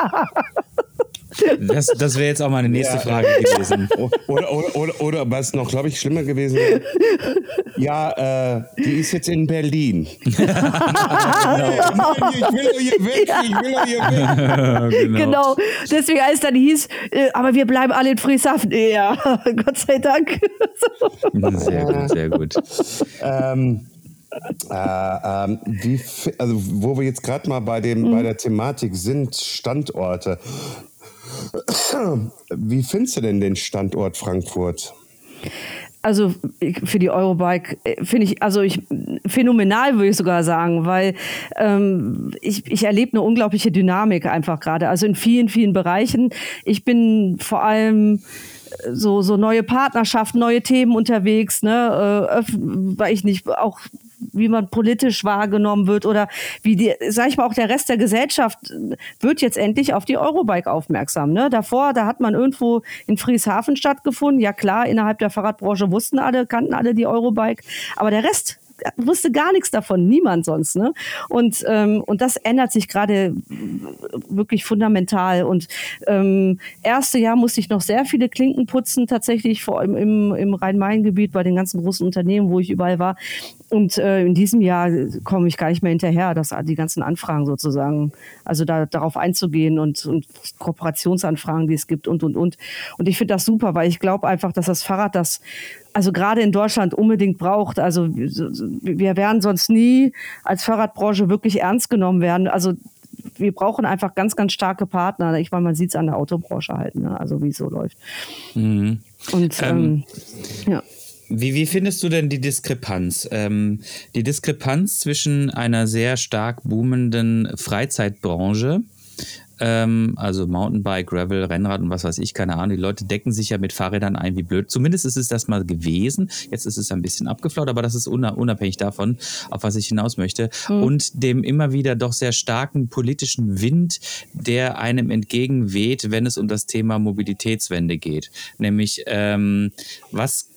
Speaker 4: Das, das wäre jetzt auch meine nächste ja. Frage gewesen.
Speaker 3: Oder, oder, oder, oder was noch, glaube ich, schlimmer gewesen wäre. Ja, äh, die ist jetzt in Berlin. genau.
Speaker 5: Ich will doch hier weg, ich will doch hier weg. genau. genau. Deswegen, als dann hieß, äh, aber wir bleiben alle in Frieshafen. Ja, Gott sei Dank.
Speaker 4: sehr gut, sehr gut.
Speaker 3: Ähm, äh, ähm, wie, also wo wir jetzt gerade mal bei, dem, mhm. bei der Thematik sind, Standorte. Wie findest du denn den Standort Frankfurt?
Speaker 5: also für die Eurobike äh, finde ich, also ich phänomenal würde ich sogar sagen, weil ähm, ich, ich erlebe eine unglaubliche Dynamik einfach gerade. Also in vielen, vielen Bereichen. Ich bin vor allem so, so neue Partnerschaften, neue Themen unterwegs, ne, äh, weil ich nicht auch wie man politisch wahrgenommen wird oder wie die, sag ich mal, auch der Rest der Gesellschaft wird jetzt endlich auf die Eurobike aufmerksam. Ne? Davor, da hat man irgendwo in Frieshafen stattgefunden. Ja klar, innerhalb der Fahrradbranche wussten alle, kannten alle die Eurobike, aber der Rest wusste gar nichts davon, niemand sonst. Ne? Und, ähm, und das ändert sich gerade wirklich fundamental. Und ähm, erste Jahr musste ich noch sehr viele Klinken putzen, tatsächlich vor allem im, im Rhein-Main-Gebiet bei den ganzen großen Unternehmen, wo ich überall war. Und äh, in diesem Jahr komme ich gar nicht mehr hinterher, dass die ganzen Anfragen sozusagen, also da, darauf einzugehen und, und Kooperationsanfragen, die es gibt und und und. Und ich finde das super, weil ich glaube einfach, dass das Fahrrad das also gerade in Deutschland unbedingt braucht. Also wir werden sonst nie als Fahrradbranche wirklich ernst genommen werden. Also wir brauchen einfach ganz, ganz starke Partner. Ich meine, man sieht es an der Autobranche halt, ne? also wie es so läuft. Mhm. Und ähm,
Speaker 4: ähm, ja. Wie, wie findest du denn die Diskrepanz? Ähm, die Diskrepanz zwischen einer sehr stark boomenden Freizeitbranche ähm, also Mountainbike, Gravel, Rennrad und was weiß ich, keine Ahnung. Die Leute decken sich ja mit Fahrrädern ein wie blöd. Zumindest ist es das mal gewesen. Jetzt ist es ein bisschen abgeflaut, aber das ist unabhängig davon, auf was ich hinaus möchte. Mhm. Und dem immer wieder doch sehr starken politischen Wind, der einem entgegenweht, wenn es um das Thema Mobilitätswende geht. Nämlich, ähm, was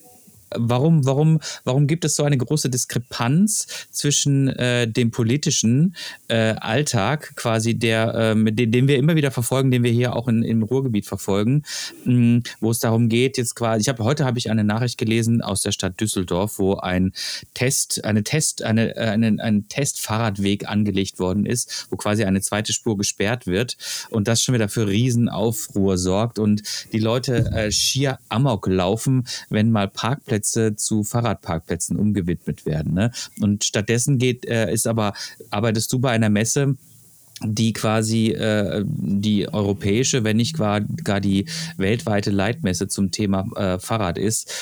Speaker 4: warum, warum, warum gibt es so eine große Diskrepanz zwischen äh, dem politischen äh, Alltag, quasi der, äh, mit dem, den wir immer wieder verfolgen, den wir hier auch in, im Ruhrgebiet verfolgen, mh, wo es darum geht, jetzt quasi, ich habe heute habe ich eine Nachricht gelesen aus der Stadt Düsseldorf, wo ein Test, eine Test, eine, äh, eine, ein Testfahrradweg angelegt worden ist, wo quasi eine zweite Spur gesperrt wird und das schon wieder für Riesenaufruhr sorgt und die Leute äh, schier Amok laufen, wenn mal Parkplätze Parkplätze zu Fahrradparkplätzen umgewidmet werden. Ne? Und stattdessen geht, äh, ist aber, arbeitest du bei einer Messe, die quasi äh, die europäische, wenn nicht gar, gar die weltweite Leitmesse zum Thema äh, Fahrrad ist.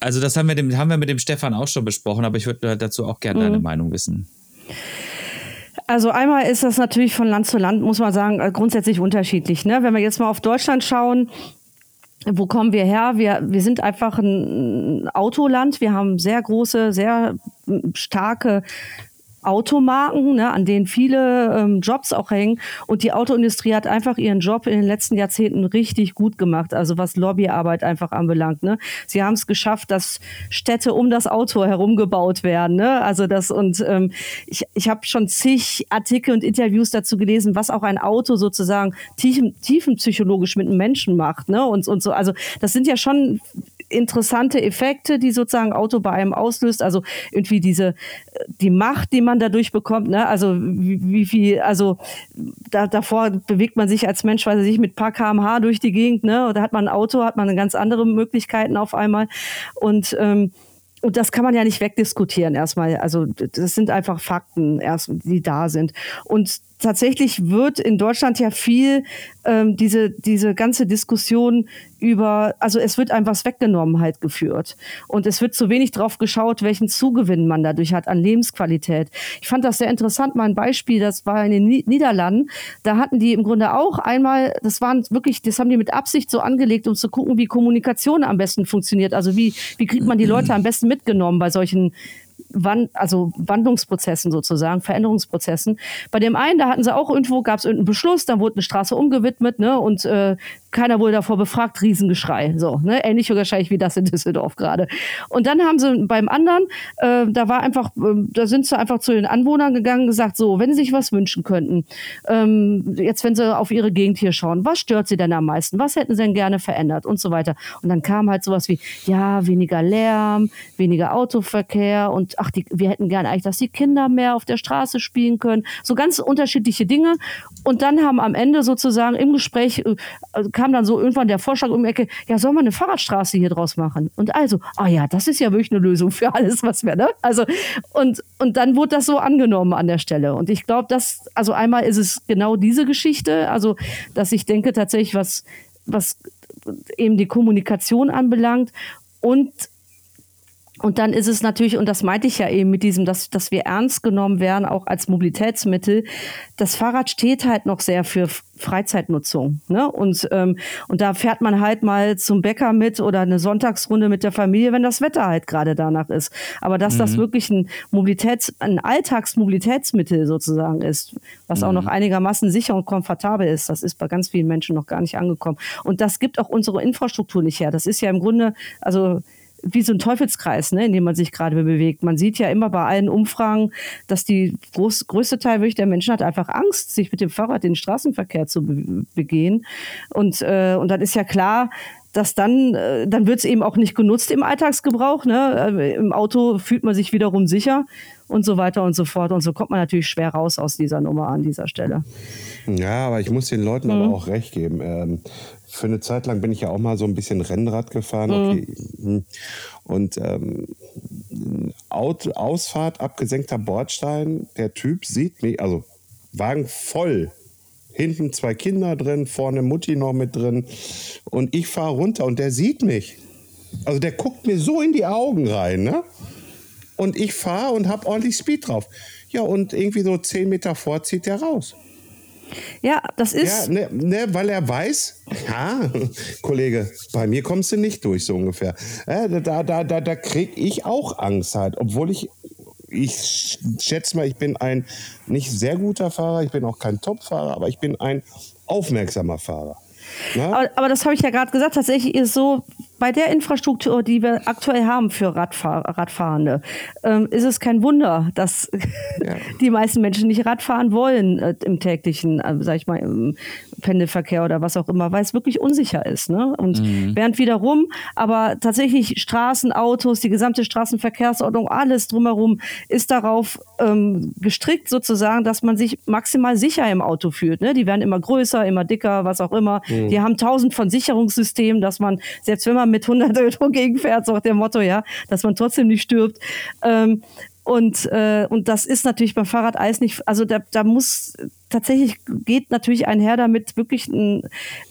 Speaker 4: Also das haben wir, dem, haben wir mit dem Stefan auch schon besprochen, aber ich würde dazu auch gerne mhm. deine Meinung wissen.
Speaker 5: Also einmal ist das natürlich von Land zu Land, muss man sagen, grundsätzlich unterschiedlich. Ne? Wenn wir jetzt mal auf Deutschland schauen, wo kommen wir her? Wir, wir sind einfach ein Autoland. Wir haben sehr große, sehr starke Automarken, ne, an denen viele ähm, Jobs auch hängen. Und die Autoindustrie hat einfach ihren Job in den letzten Jahrzehnten richtig gut gemacht, also was Lobbyarbeit einfach anbelangt. Ne. Sie haben es geschafft, dass Städte um das Auto herum gebaut werden. Ne. Also das und ähm, ich, ich habe schon zig Artikel und Interviews dazu gelesen, was auch ein Auto sozusagen tiefen, tiefenpsychologisch mit einem Menschen macht. Ne. Und, und so, also das sind ja schon interessante Effekte, die sozusagen Auto bei einem auslöst. Also irgendwie diese die Macht, die man dadurch bekommt. Ne? Also wie, viel, also da, davor bewegt man sich als Mensch, weil sich mit paar kmh durch die Gegend. Ne? Oder hat man ein Auto, hat man ganz andere Möglichkeiten auf einmal. Und ähm, und das kann man ja nicht wegdiskutieren erstmal. Also das sind einfach Fakten, erst, die da sind. Und tatsächlich wird in Deutschland ja viel ähm, diese, diese ganze Diskussion über, also es wird einem was weggenommen halt geführt. Und es wird zu wenig drauf geschaut, welchen Zugewinn man dadurch hat an Lebensqualität. Ich fand das sehr interessant, mal ein Beispiel, das war in den Niederlanden. Da hatten die im Grunde auch einmal, das waren wirklich, das haben die mit Absicht so angelegt, um zu gucken, wie Kommunikation am besten funktioniert. Also wie, wie kriegt man die Leute am besten mitgenommen bei solchen Wand, also Wandlungsprozessen sozusagen, Veränderungsprozessen. Bei dem einen, da hatten sie auch irgendwo, gab es irgendeinen Beschluss, dann wurde eine Straße umgewidmet, ne, und äh, keiner wurde davor befragt, Riesengeschrei. So, ne? Ähnlich wahrscheinlich wie das in Düsseldorf gerade. Und dann haben sie beim anderen, äh, da war einfach, äh, da sind sie einfach zu den Anwohnern gegangen und gesagt, so, wenn sie sich was wünschen könnten, ähm, jetzt wenn sie auf ihre Gegend hier schauen, was stört sie denn am meisten? Was hätten sie denn gerne verändert und so weiter. Und dann kam halt sowas wie, ja, weniger Lärm, weniger Autoverkehr und ach, die, wir hätten gerne eigentlich, dass die Kinder mehr auf der Straße spielen können. So ganz unterschiedliche Dinge. Und dann haben am Ende sozusagen im Gespräch äh, kam dann so irgendwann der Vorschlag um die Ecke, ja, soll man eine Fahrradstraße hier draus machen? Und also, ah ja, das ist ja wirklich eine Lösung für alles, was wir, ne? Also, und, und dann wurde das so angenommen an der Stelle. Und ich glaube, dass, also einmal ist es genau diese Geschichte, also, dass ich denke tatsächlich, was, was eben die Kommunikation anbelangt und Und dann ist es natürlich, und das meinte ich ja eben mit diesem, dass, dass wir ernst genommen werden, auch als Mobilitätsmittel. Das Fahrrad steht halt noch sehr für Freizeitnutzung. Ne? Und, ähm, und da fährt man halt mal zum Bäcker mit oder eine Sonntagsrunde mit der Familie, wenn das Wetter halt gerade danach ist. Aber dass mhm. das wirklich ein Mobilitäts-, ein Alltagsmobilitätsmittel sozusagen ist, was mhm. auch noch einigermaßen sicher und komfortabel ist, das ist bei ganz vielen Menschen noch gar nicht angekommen. Und das gibt auch unsere Infrastruktur nicht her. Das ist ja im Grunde, also wie so ein Teufelskreis, ne, in dem man sich gerade bewegt. Man sieht ja immer bei allen Umfragen, dass die groß, größte Teil wirklich der Menschen hat einfach Angst, sich mit dem Fahrrad den Straßenverkehr zu be begehen. Und, äh, und dann ist ja klar, dass dann, äh, dann wird es eben auch nicht genutzt im Alltagsgebrauch. Ne? Äh, Im Auto fühlt man sich wiederum sicher und so weiter und so fort. Und so kommt man natürlich schwer raus aus dieser Nummer an dieser Stelle.
Speaker 3: Ja, aber ich muss den Leuten mhm. aber auch recht geben. Ähm, für eine Zeit lang bin ich ja auch mal so ein bisschen Rennrad gefahren. Mhm. Okay. Mhm. Und ähm, Ausfahrt, abgesenkter Bordstein, der Typ sieht mich, also Wagen voll. Hinten zwei Kinder drin, vorne Mutti noch mit drin. Und ich fahre runter und der sieht mich. Also der guckt mir so in die Augen rein, ne? Und ich fahre und habe ordentlich Speed drauf. Ja, und irgendwie so zehn Meter vor zieht der raus.
Speaker 5: Ja, das ist.
Speaker 3: Ja, ne, ne, weil er weiß, ja, Kollege, bei mir kommst du nicht durch, so ungefähr. Ja, da da, da, da kriege ich auch Angst halt, obwohl ich. Ich schätze mal, ich bin ein nicht sehr guter Fahrer, ich bin auch kein Top-Fahrer, aber ich bin ein aufmerksamer Fahrer.
Speaker 5: Aber, aber, das habe ich ja gerade gesagt. Tatsächlich ist so, bei der Infrastruktur, die wir aktuell haben für Radfahr Radfahrende, ähm, ist es kein Wunder, dass ja. die meisten Menschen nicht Radfahren wollen äh, im täglichen, äh, sag ich mal, im Pendelverkehr oder was auch immer, weil es wirklich unsicher ist. Ne? Und mhm. während wiederum, aber tatsächlich Straßen, Autos, die gesamte Straßenverkehrsordnung, alles drumherum ist darauf ähm, gestrickt sozusagen, dass man sich maximal sicher im Auto fühlt. Ne? Die werden immer größer, immer dicker, was auch immer. Mhm. Die haben tausend von Sicherungssystemen, dass man, selbst wenn man mit 100 Euro gegenfährt, so nach dem Motto, ja, dass man trotzdem nicht stirbt. Ähm, und, äh, und das ist natürlich beim Fahrradeis nicht, also da, da muss tatsächlich geht natürlich einher damit wirklich ein,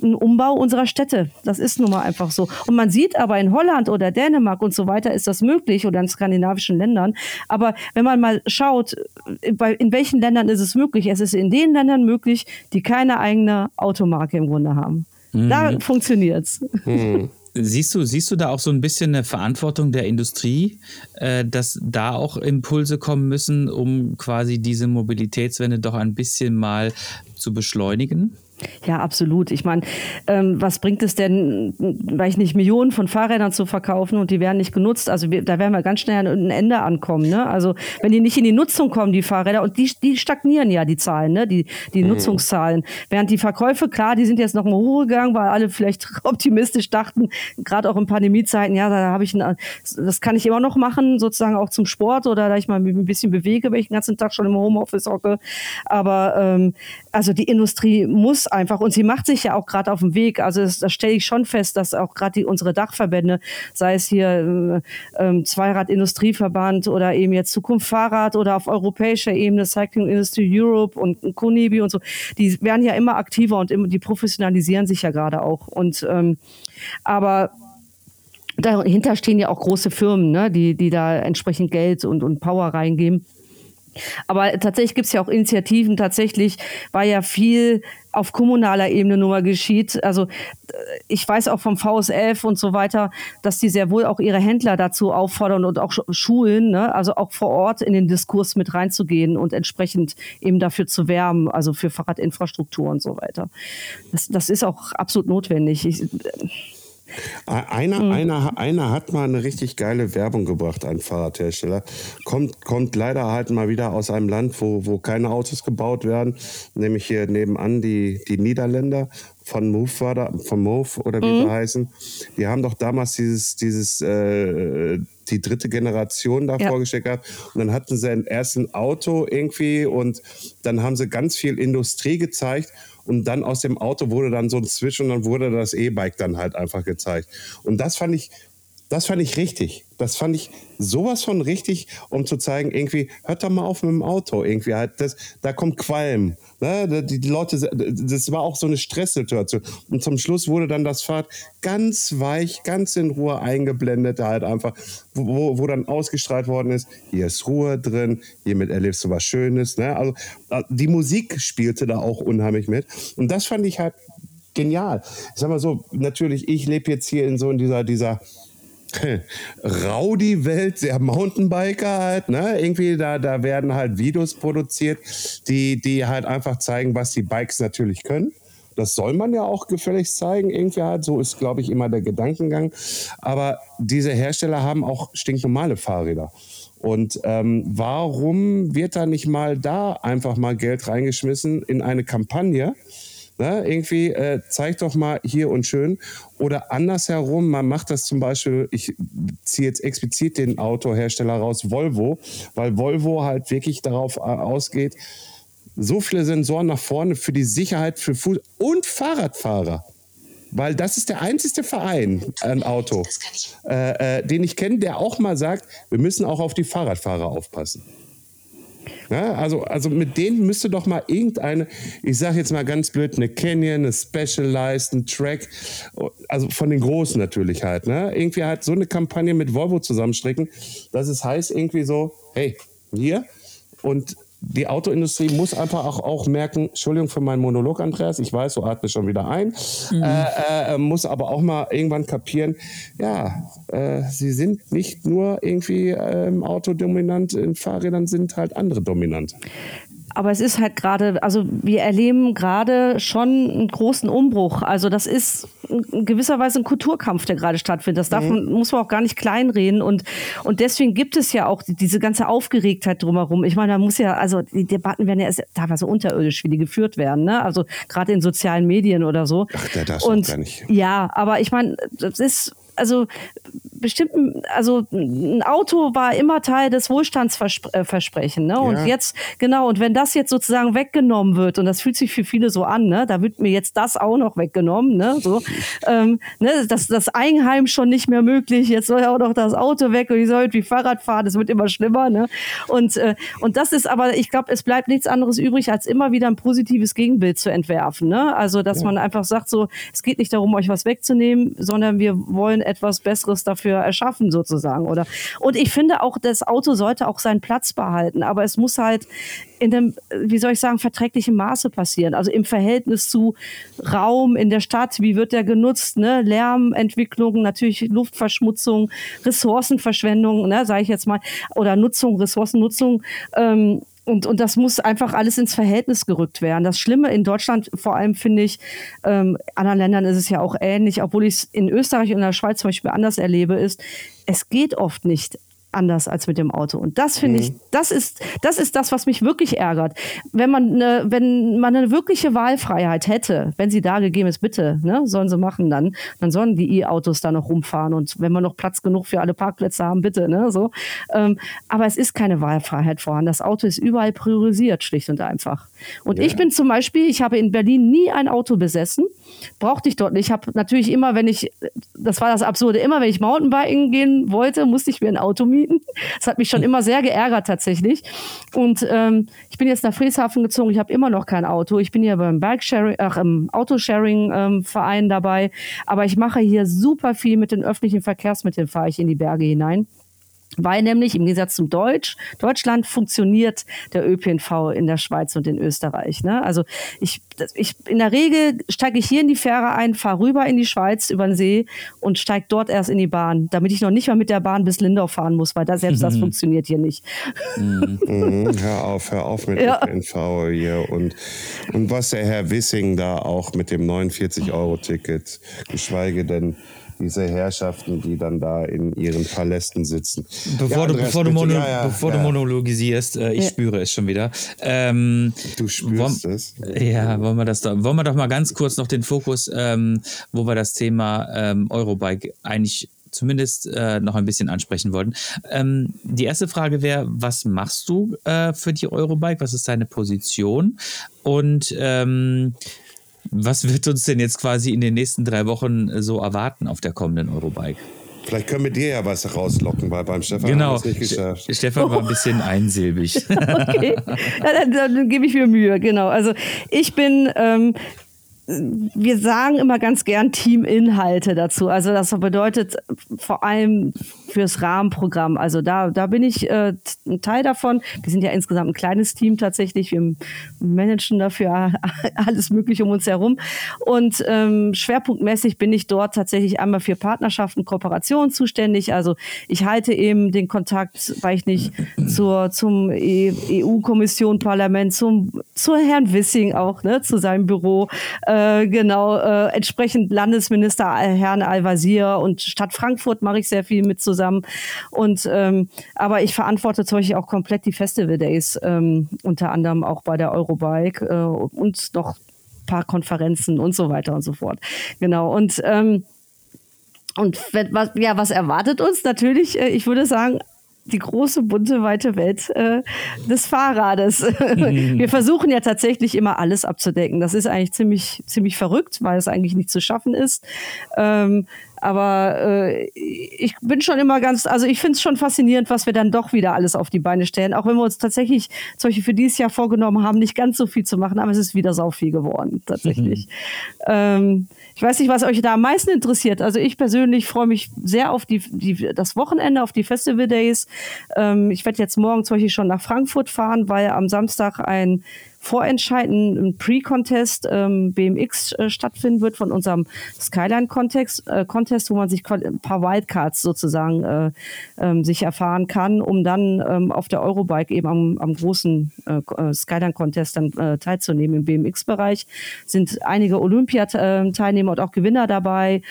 Speaker 5: ein, Umbau unserer Städte. Das ist nun mal einfach so. Und man sieht aber in Holland oder Dänemark und so weiter ist das möglich oder in skandinavischen Ländern. Aber wenn man mal schaut, in welchen Ländern ist es möglich? Es ist in den Ländern möglich, die keine eigene Automarke im Grunde haben. Mhm. Da funktioniert's. Mhm.
Speaker 4: Siehst du, siehst du da auch so ein bisschen eine Verantwortung der Industrie, äh, dass da auch Impulse kommen müssen, um quasi diese Mobilitätswende doch ein bisschen mal zu beschleunigen?
Speaker 5: Ja, absolut. Ich meine, ähm, was bringt es denn, weil ich nicht Millionen von Fahrrädern zu verkaufen und die werden nicht genutzt? Also wir, da werden wir ganz schnell an ein Ende ankommen. Ne? Also wenn die nicht in die Nutzung kommen, die Fahrräder, und die, die stagnieren ja die Zahlen, ne? die, die mhm. Nutzungszahlen. Während die Verkäufe, klar, die sind jetzt noch mal hochgegangen, weil alle vielleicht optimistisch dachten, gerade auch in Pandemiezeiten, ja, da habe ich, ein, das kann ich immer noch machen, sozusagen auch zum Sport oder da ich mal ein bisschen bewege, wenn ich den ganzen Tag schon im Homeoffice hocke. Aber ähm, also die Industrie muss einfach. Und sie macht sich ja auch gerade auf dem Weg. Also das, das stelle ich schon fest, dass auch gerade unsere Dachverbände, sei es hier äh, äh, Zweirad-Industrieverband oder eben jetzt Zukunft Fahrrad oder auf europäischer Ebene Cycling Industry Europe und Konibi und so, die werden ja immer aktiver und immer, die professionalisieren sich ja gerade auch. Und ähm, aber dahinter stehen ja auch große Firmen, ne, die, die da entsprechend Geld und, und Power reingeben. Aber tatsächlich gibt es ja auch Initiativen. Tatsächlich war ja viel auf kommunaler Ebene nur mal geschieht. Also ich weiß auch vom VSF und so weiter, dass die sehr wohl auch ihre Händler dazu auffordern und auch Schulen, ne? also auch vor Ort in den Diskurs mit reinzugehen und entsprechend eben dafür zu werben, also für Fahrradinfrastruktur und so weiter. Das, das ist auch absolut notwendig. Ich,
Speaker 3: einer, mhm. einer, einer hat mal eine richtig geile Werbung gebracht, ein Fahrradhersteller. Kommt, kommt leider halt mal wieder aus einem Land, wo, wo keine Autos gebaut werden, nämlich hier nebenan die, die Niederländer von Move war da, von Move oder wie mhm. sie heißen. Die haben doch damals dieses, dieses, äh, die dritte Generation da ja. vorgestellt gehabt. Und dann hatten sie ein erstes Auto irgendwie und dann haben sie ganz viel Industrie gezeigt und dann aus dem Auto wurde dann so ein Switch und dann wurde das E-Bike dann halt einfach gezeigt. Und das fand ich, das fand ich richtig. Das fand ich sowas von richtig, um zu zeigen, irgendwie, hört doch mal auf mit dem Auto. Irgendwie halt, das, da kommt Qualm. Ne? Die, die Leute, das war auch so eine Stresssituation. Und zum Schluss wurde dann das Fahrt ganz weich, ganz in Ruhe eingeblendet, halt einfach, wo, wo dann ausgestrahlt worden ist, hier ist Ruhe drin, hiermit erlebst du was Schönes. Ne? Also äh, die Musik spielte da auch unheimlich mit. Und das fand ich halt genial. Ich sag mal so, natürlich, ich lebe jetzt hier in so in dieser, dieser Rowdy-Welt der Mountainbiker halt, ne? Irgendwie da, da werden halt Videos produziert, die, die halt einfach zeigen, was die Bikes natürlich können. Das soll man ja auch gefälligst zeigen, irgendwie halt. So ist, glaube ich, immer der Gedankengang. Aber diese Hersteller haben auch stinknormale Fahrräder. Und ähm, warum wird da nicht mal da einfach mal Geld reingeschmissen in eine Kampagne? Ne? Irgendwie äh, zeig doch mal hier und schön. Oder andersherum, man macht das zum Beispiel, ich ziehe jetzt explizit den Autohersteller raus, Volvo, weil Volvo halt wirklich darauf äh, ausgeht, so viele Sensoren nach vorne für die Sicherheit für Fuß- und Fahrradfahrer. Weil das ist der einzige Verein, ein Auto, äh, äh, den ich kenne, der auch mal sagt, wir müssen auch auf die Fahrradfahrer aufpassen. Ja, also, also mit denen müsste doch mal irgendeine, ich sage jetzt mal ganz blöd, eine Canyon, eine Specialized, ein Track, also von den Großen natürlich halt, ne? Irgendwie halt so eine Kampagne mit Volvo zusammenstricken, dass es heißt irgendwie so, hey, hier und die Autoindustrie muss einfach auch, auch merken, Entschuldigung für meinen Monolog, Andreas, ich weiß, du atmest schon wieder ein, mhm. äh, äh, muss aber auch mal irgendwann kapieren, ja, äh, sie sind nicht nur irgendwie ähm, autodominant, in Fahrrädern sind halt andere dominant
Speaker 5: aber es ist halt gerade, also wir erleben gerade schon einen großen Umbruch. Also das ist in gewisser Weise ein Kulturkampf, der gerade stattfindet. Das darf mhm. muss man auch gar nicht kleinreden. Und, und deswegen gibt es ja auch diese ganze Aufgeregtheit drumherum. Ich meine, da muss ja, also die Debatten werden ja erst teilweise unterirdisch, wie die geführt werden. Ne? Also gerade in sozialen Medien oder so.
Speaker 3: Ach, der darf und, gar nicht.
Speaker 5: Ja, aber ich meine, das ist also bestimmt, also ein Auto war immer Teil des Wohlstandsversprechen. Ne? Und ja. jetzt, genau, und wenn das jetzt sozusagen weggenommen wird, und das fühlt sich für viele so an, ne? da wird mir jetzt das auch noch weggenommen, ne? So, ähm, ne? Das, das Eigenheim schon nicht mehr möglich, jetzt soll ja auch noch das Auto weg und ich soll irgendwie Fahrrad fahren, das wird immer schlimmer. Ne? Und, äh, und das ist aber, ich glaube, es bleibt nichts anderes übrig, als immer wieder ein positives Gegenbild zu entwerfen. Ne? Also, dass ja. man einfach sagt, so, es geht nicht darum, euch was wegzunehmen, sondern wir wollen etwas Besseres dafür erschaffen, sozusagen. Oder und ich finde auch, das Auto sollte auch seinen Platz behalten, aber es muss halt in dem, wie soll ich sagen, verträglichen Maße passieren. Also im Verhältnis zu Raum in der Stadt, wie wird der genutzt, ne? Lärmentwicklung, natürlich Luftverschmutzung, Ressourcenverschwendung, ne, sage ich jetzt mal, oder Nutzung, Ressourcennutzung. Ähm, und, und das muss einfach alles ins Verhältnis gerückt werden. Das Schlimme in Deutschland, vor allem finde ich, ähm, anderen Ländern ist es ja auch ähnlich, obwohl ich es in Österreich und in der Schweiz zum Beispiel anders erlebe, ist, es geht oft nicht anders als mit dem Auto. Und das finde mhm. ich, das ist, das ist das, was mich wirklich ärgert. Wenn man eine, wenn man eine wirkliche Wahlfreiheit hätte, wenn sie da gegeben ist, bitte, ne, sollen sie machen dann, dann sollen die E-Autos da noch rumfahren und wenn wir noch Platz genug für alle Parkplätze haben, bitte, ne, so. Ähm, aber es ist keine Wahlfreiheit vorhanden. Das Auto ist überall priorisiert, schlicht und einfach. Und ja. ich bin zum Beispiel, ich habe in Berlin nie ein Auto besessen, brauchte ich dort nicht. Ich habe natürlich immer, wenn ich, das war das Absurde, immer wenn ich Mountainbiken gehen wollte, musste ich mir ein Auto mieten. Das hat mich schon immer sehr geärgert tatsächlich. Und ähm, ich bin jetzt nach Frieshafen gezogen, ich habe immer noch kein Auto. Ich bin hier beim Bike-Sharing, ach, im Autosharing-Verein ähm, dabei. Aber ich mache hier super viel mit den öffentlichen Verkehrsmitteln, fahre ich in die Berge hinein. Weil nämlich im Gegensatz zum Deutsch, Deutschland funktioniert der ÖPNV in der Schweiz und in Österreich. Ne? Also ich, ich, in der Regel steige ich hier in die Fähre ein, fahre rüber in die Schweiz über den See und steige dort erst in die Bahn, damit ich noch nicht mal mit der Bahn bis Lindau fahren muss, weil da selbst das funktioniert hier nicht.
Speaker 3: Mhm. mhm. hör auf, hör auf mit ja. ÖPNV hier. Und, und was der Herr Wissing da auch mit dem 49-Euro-Ticket, geschweige denn diese Herrschaften, die dann da in ihren Palästen sitzen.
Speaker 4: Bevor, ja, du, bevor, du, mono, ja, ja, bevor du, monologisierst, äh, ich spüre es schon wieder. Ähm,
Speaker 3: du spürst wollen, es?
Speaker 4: Ja, wollen wir das da, wollen wir doch mal ganz kurz noch den Fokus, ähm, wo wir das Thema ähm, Eurobike eigentlich zumindest äh, noch ein bisschen ansprechen wollten. Ähm, die erste Frage wäre, was machst du äh, für die Eurobike? Was ist deine Position? Und ähm, was wird uns denn jetzt quasi in den nächsten drei Wochen so erwarten auf der kommenden Eurobike?
Speaker 3: Vielleicht können wir dir ja was rauslocken, weil beim Stefan
Speaker 4: genau.
Speaker 3: haben wir es nicht geschafft.
Speaker 4: Stefan war ein bisschen einsilbig.
Speaker 5: okay, ja, dann, dann gebe ich mir Mühe, genau. Also ich bin ähm, wir sagen immer ganz gern Teaminhalte dazu. Also das bedeutet vor allem fürs Rahmenprogramm. Also da, da bin ich äh, ein Teil davon. Wir sind ja insgesamt ein kleines Team tatsächlich. Wir managen dafür alles Mögliche um uns herum. Und ähm, schwerpunktmäßig bin ich dort tatsächlich einmal für Partnerschaften, Kooperationen zuständig. Also ich halte eben den Kontakt, weil ich nicht zur, zum EU-Kommission, Parlament, zum, zu Herrn Wissing auch, ne, zu seinem Büro. Äh, genau, äh, entsprechend Landesminister Herrn Al-Wazir und Stadt Frankfurt mache ich sehr viel mit zusammen. Und ähm, aber ich verantworte zum Beispiel auch komplett die Festival Days, ähm, unter anderem auch bei der Eurobike äh, und noch ein paar Konferenzen und so weiter und so fort. Genau. Und ähm, und was, ja, was erwartet uns? Natürlich, äh, ich würde sagen, die große, bunte, weite Welt äh, des Fahrrades. Wir versuchen ja tatsächlich immer alles abzudecken. Das ist eigentlich ziemlich, ziemlich verrückt, weil es eigentlich nicht zu schaffen ist. Ähm, aber äh, ich bin schon immer ganz, also ich finde es schon faszinierend, was wir dann doch wieder alles auf die Beine stellen. Auch wenn wir uns tatsächlich solche für dieses Jahr vorgenommen haben, nicht ganz so viel zu machen, aber es ist wieder sau viel geworden, tatsächlich. ähm, ich weiß nicht, was euch da am meisten interessiert. Also ich persönlich freue mich sehr auf die, die, das Wochenende, auf die Festival Days. Ähm, ich werde jetzt morgen zum Beispiel schon nach Frankfurt fahren, weil am Samstag ein Vorentscheiden, ein Pre-Contest ähm, BMX äh, stattfinden wird von unserem Skyline-Contest, äh, Contest, wo man sich ein paar Wildcards sozusagen äh, ähm, sich erfahren kann, um dann ähm, auf der Eurobike eben am, am großen äh, äh Skyline-Contest dann äh, teilzunehmen im BMX-Bereich. Sind einige Olympiateilnehmer und auch Gewinner dabei,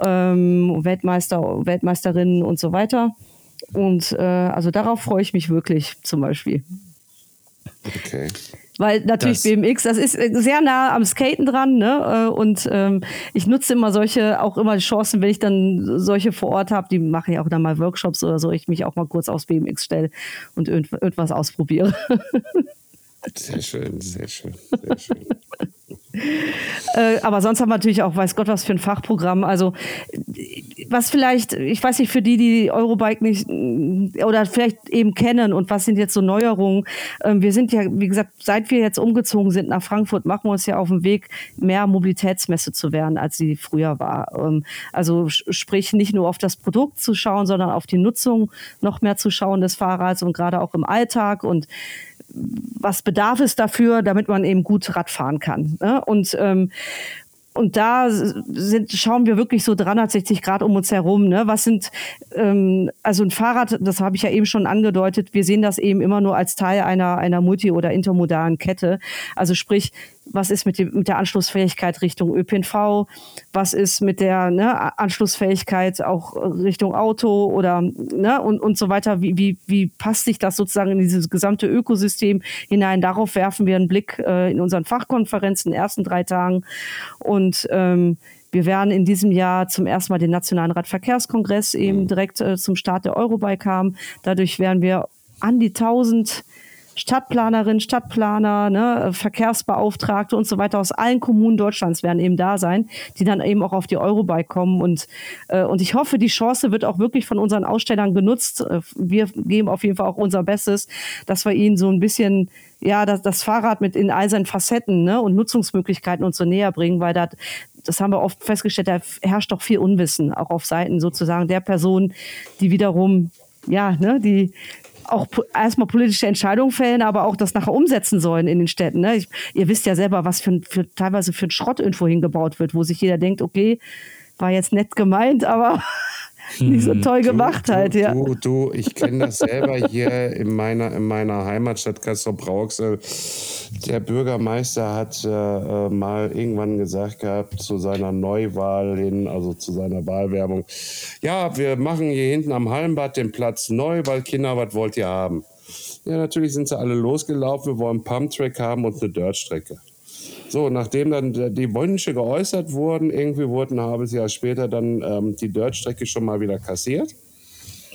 Speaker 5: ähm, Weltmeister, Weltmeisterinnen und so weiter. Und äh, also darauf freue ich mich wirklich zum Beispiel.
Speaker 3: Okay.
Speaker 5: Weil natürlich das BMX, das ist äh, sehr nah am Skaten dran, ne? Äh, und ähm, ich nutze immer solche, auch immer die Chancen, wenn ich dann solche vor Ort habe, die mache ich auch dann mal Workshops oder so, ich mich auch mal kurz aufs BMX stelle und irgendwas ausprobiere.
Speaker 3: Sehr schön, sehr schön, sehr schön.
Speaker 5: Äh, aber sonst haben wir natürlich auch, weiß Gott, was für ein Fachprogramm. Also, was vielleicht, ich weiß nicht, für die, die Eurobike nicht oder vielleicht eben kennen und was sind jetzt so Neuerungen. Ähm, wir sind ja, wie gesagt, seit wir jetzt umgezogen sind nach Frankfurt, machen wir uns ja auf den Weg, mehr Mobilitätsmesse zu werden, als sie früher war. Ähm, also, sprich, nicht nur auf das Produkt zu schauen, sondern auf die Nutzung noch mehr zu schauen des Fahrrads und gerade auch im Alltag und was bedarf es dafür, damit man eben gut Rad fahren kann. Ne? Und ähm, und da sind, schauen wir wirklich so 360 Grad um uns herum. Ne? Was sind, ähm, also ein Fahrrad, das habe ich ja eben schon angedeutet, wir sehen das eben immer nur als Teil einer, einer multi- oder intermodalen Kette. Also sprich, was ist mit, dem, mit der Anschlussfähigkeit Richtung ÖPNV, was ist mit der ne, Anschlussfähigkeit auch Richtung Auto oder ne, und, und so weiter. Wie, wie, wie passt sich das sozusagen in dieses gesamte Ökosystem hinein? Darauf werfen wir einen Blick äh, in unseren Fachkonferenzen in den ersten drei Tagen. Und ähm, wir werden in diesem Jahr zum ersten Mal den Nationalen Radverkehrskongress eben direkt äh, zum Start der Eurobike haben. Dadurch werden wir an die 1000 Stadtplanerinnen, Stadtplaner, ne, Verkehrsbeauftragte und so weiter aus allen Kommunen Deutschlands werden eben da sein, die dann eben auch auf die Eurobike kommen. Und, äh, und ich hoffe, die Chance wird auch wirklich von unseren Ausstellern genutzt. Äh, wir geben auf jeden Fall auch unser Bestes, dass wir ihnen so ein bisschen ja, das, das Fahrrad mit in all seinen Facetten ne, und Nutzungsmöglichkeiten uns so näher bringen, weil da, das haben wir oft festgestellt, da herrscht doch viel Unwissen, auch auf Seiten sozusagen der Person, die wiederum ja, ne, die, auch erstmal politische Entscheidungen fällen, aber auch das nachher umsetzen sollen in den Städten. Ne? Ich, ihr wisst ja selber, was für, für teilweise für ein Schrott irgendwo hingebaut wird, wo sich jeder denkt, okay, war jetzt nett gemeint, aber nicht so toll gemacht
Speaker 3: du,
Speaker 5: halt, ja.
Speaker 3: Du, du, ich kenne das selber hier in meiner, in meiner Heimatstadt Kassel-Brauxel. Der Bürgermeister hat äh, äh, mal irgendwann gesagt gehabt zu seiner Neuwahl hin, also zu seiner Wahlwerbung, ja, wir machen hier hinten am Hallenbad den Platz neu, weil Kinder, was wollt ihr haben? Ja, natürlich sind sie alle losgelaufen, wir wollen Pumptrack haben und eine Dirtstrecke. So, nachdem dann die Wünsche geäußert wurden, irgendwie wurden ein halbes Jahr später dann ähm, die Dirtstrecke schon mal wieder kassiert.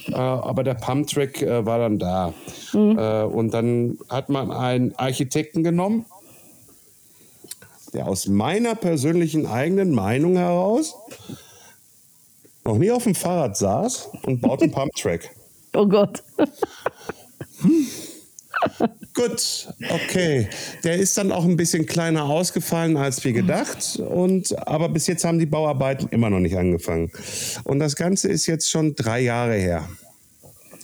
Speaker 3: Äh, aber der Pumptrack äh, war dann da. Mhm. Äh, und dann hat man einen Architekten genommen, der aus meiner persönlichen eigenen Meinung heraus noch nie auf dem Fahrrad saß und baut einen Pumptrack.
Speaker 5: Oh Gott.
Speaker 3: Gut, okay. Der ist dann auch ein bisschen kleiner ausgefallen als wir gedacht. Und, aber bis jetzt haben die Bauarbeiten immer noch nicht angefangen. Und das Ganze ist jetzt schon drei Jahre her.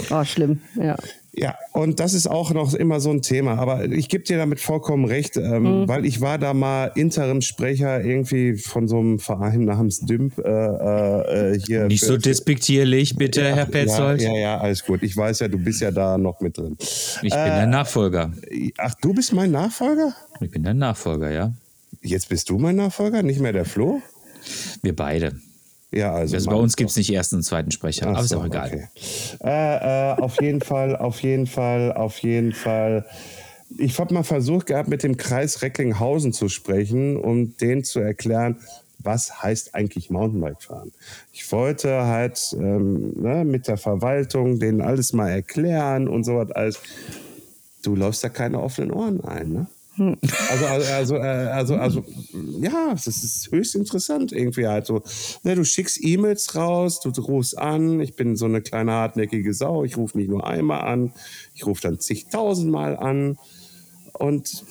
Speaker 5: Oh, schlimm, ja.
Speaker 3: Ja, und das ist auch noch immer so ein Thema. Aber ich gebe dir damit vollkommen recht, ähm, mhm. weil ich war da mal Interimsprecher irgendwie von so einem Verein namens Dümp äh, äh, hier.
Speaker 4: Nicht so despektierlich, bitte, ja, Herr Petzold.
Speaker 3: Ja, ja, ja, alles gut. Ich weiß ja, du bist ja da noch mit drin.
Speaker 4: Ich bin der äh, Nachfolger.
Speaker 3: Ach, du bist mein Nachfolger?
Speaker 4: Ich bin der Nachfolger, ja.
Speaker 3: Jetzt bist du mein Nachfolger, nicht mehr der Flo?
Speaker 4: Wir beide.
Speaker 3: Ja, also,
Speaker 4: also bei uns gibt es nicht ersten und zweiten Sprecher, Ach aber so, ist auch egal. Okay.
Speaker 3: Äh, äh, auf jeden Fall, auf jeden Fall, auf jeden Fall. Ich habe mal versucht gehabt, mit dem Kreis Recklinghausen zu sprechen, um denen zu erklären, was heißt eigentlich Mountainbike fahren. Ich wollte halt ähm, ne, mit der Verwaltung denen alles mal erklären und so was alles. Du läufst da keine offenen Ohren ein, ne? Also, also, also, also, also, ja, das ist höchst interessant irgendwie halt so. Ne, du schickst E-Mails raus, du rufst an, ich bin so eine kleine hartnäckige Sau, ich rufe nicht nur einmal an, ich rufe dann zigtausendmal an. Und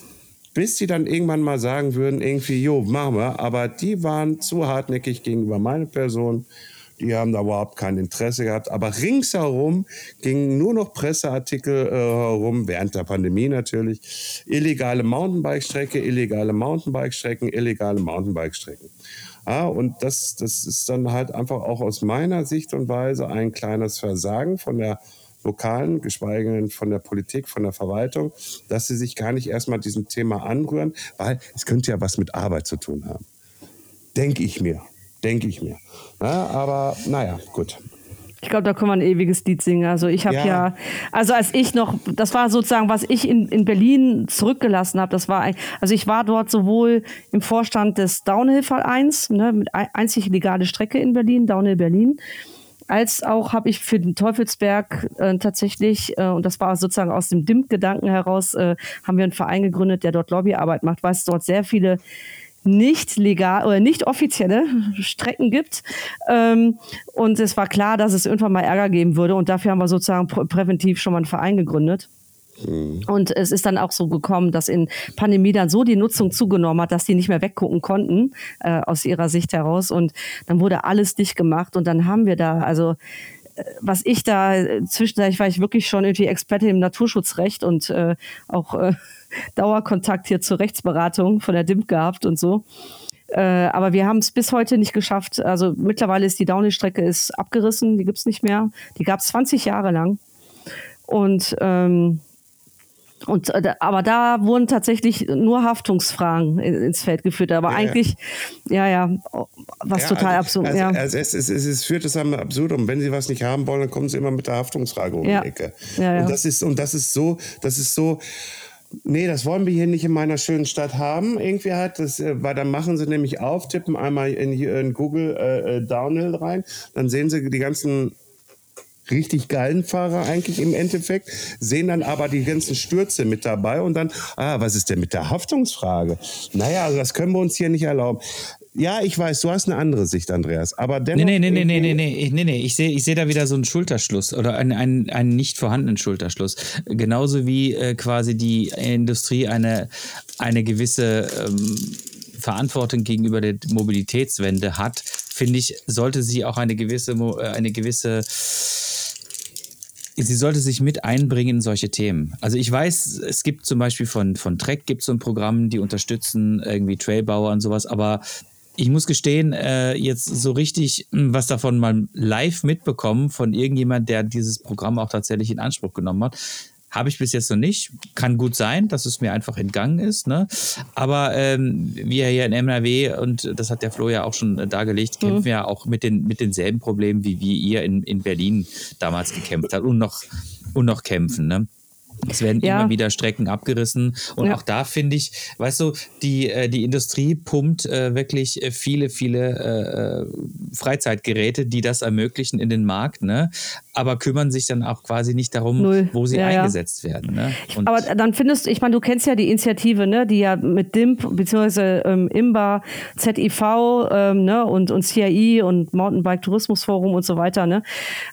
Speaker 3: bis die dann irgendwann mal sagen würden, irgendwie, jo, machen wir, aber die waren zu hartnäckig gegenüber meiner Person die haben da überhaupt kein Interesse gehabt. Aber ringsherum gingen nur noch Presseartikel äh, herum, während der Pandemie natürlich. Illegale Mountainbike-Strecke, illegale Mountainbike-Strecken, illegale Mountainbike-Strecken. Ja, und das, das ist dann halt einfach auch aus meiner Sicht und Weise ein kleines Versagen von der lokalen, geschweige denn von der Politik, von der Verwaltung, dass sie sich gar nicht erstmal diesem Thema anrühren, weil es könnte ja was mit Arbeit zu tun haben. Denke ich mir denke ich mir. Ja, aber naja, gut.
Speaker 5: Ich glaube, da kann man ein ewiges Lied singen. Also ich habe ja. ja. also als ich noch, das war sozusagen, was ich in, in Berlin zurückgelassen habe, das war, ein, also ich war dort sowohl im Vorstand des Downhill-Vereins, ne, mit einzig legale Strecke in Berlin, Downhill Berlin, als auch habe ich für den Teufelsberg äh, tatsächlich, äh, und das war sozusagen aus dem DIMP-Gedanken heraus, äh, haben wir einen Verein gegründet, der dort Lobbyarbeit macht, weil es dort sehr viele nicht legal oder nicht offizielle Strecken gibt. Ähm, und es war klar, dass es irgendwann mal Ärger geben würde. Und dafür haben wir sozusagen prä präventiv schon mal einen Verein gegründet. Mhm. Und es ist dann auch so gekommen, dass in Pandemie dann so die Nutzung zugenommen hat, dass die nicht mehr weggucken konnten, äh, aus ihrer Sicht heraus. Und dann wurde alles dicht gemacht. Und dann haben wir da, also was ich da zwischendurch war ich wirklich schon irgendwie Experte im Naturschutzrecht und äh, auch äh, Dauerkontakt hier zur Rechtsberatung von der DIMP gehabt und so. Äh, aber wir haben es bis heute nicht geschafft. Also mittlerweile ist die Downhill-Strecke abgerissen, die gibt es nicht mehr. Die gab es 20 Jahre lang. Und ähm, und, äh, aber da wurden tatsächlich nur Haftungsfragen ins Feld geführt. Aber ja, eigentlich, ja, ja, was ja, total
Speaker 3: also,
Speaker 5: absurd.
Speaker 3: Also,
Speaker 5: ja.
Speaker 3: also es, es, es, es, führt es am Absurdum. Wenn sie was nicht haben wollen, dann kommen sie immer mit der Haftungsfrage um die Ecke. Und das ist, und das ist so, das ist so, Nee, das wollen wir hier nicht in meiner schönen Stadt haben. Irgendwie halt, das, äh, weil dann machen sie nämlich auf, tippen einmal in, in Google äh, äh, Downhill rein, dann sehen sie die ganzen richtig geilen Fahrer eigentlich im Endeffekt, sehen dann aber die ganzen Stürze mit dabei und dann, ah, was ist denn mit der Haftungsfrage? Naja, also das können wir uns hier nicht erlauben. Ja, ich weiß, du hast eine andere Sicht, Andreas. Aber dennoch.
Speaker 4: Nee, nee, nee, nee, nee, nee, nee, nee. Ich sehe ich seh da wieder so einen Schulterschluss oder einen, einen, einen nicht vorhandenen Schulterschluss. Genauso wie äh, quasi die Industrie eine, eine gewisse ähm, Verantwortung gegenüber der Mobilitätswende hat, finde ich, sollte sie auch eine gewisse, äh, eine gewisse sie sollte sich mit einbringen in solche Themen. Also ich weiß, es gibt zum Beispiel von, von Trek gibt es so ein Programm, die unterstützen irgendwie Trailbauer und sowas, aber ich muss gestehen, äh, jetzt so richtig hm, was davon mal live mitbekommen von irgendjemand, der dieses Programm auch tatsächlich in Anspruch genommen hat. Habe ich bis jetzt noch nicht. Kann gut sein, dass es mir einfach entgangen ist. Ne? Aber ähm, wir hier in NRW, und das hat der Flo ja auch schon äh, dargelegt, mhm. kämpfen ja auch mit, den, mit denselben Problemen, wie wir ihr in, in Berlin damals gekämpft habt und noch, und noch kämpfen. Ne? Es werden
Speaker 5: Ja.
Speaker 4: immer wieder Strecken abgerissen. Und
Speaker 5: Ja.
Speaker 4: auch da finde ich, weißt du, die, äh, die Industrie pumpt äh, wirklich äh, viele, viele äh, äh, Freizeitgeräte, die das ermöglichen in den Markt, ne? aber kümmern sich dann auch quasi nicht darum,
Speaker 5: Null.
Speaker 4: wo sie
Speaker 5: Ja,
Speaker 4: eingesetzt werden. Ne?
Speaker 5: Aber dann findest du, ich meine, du kennst ja die Initiative, ne, die ja mit DIMP bzw. Ähm, IMBA, ZIV ähm, ne, und, und CII und Mountainbike Tourismusforum und so weiter. Ne.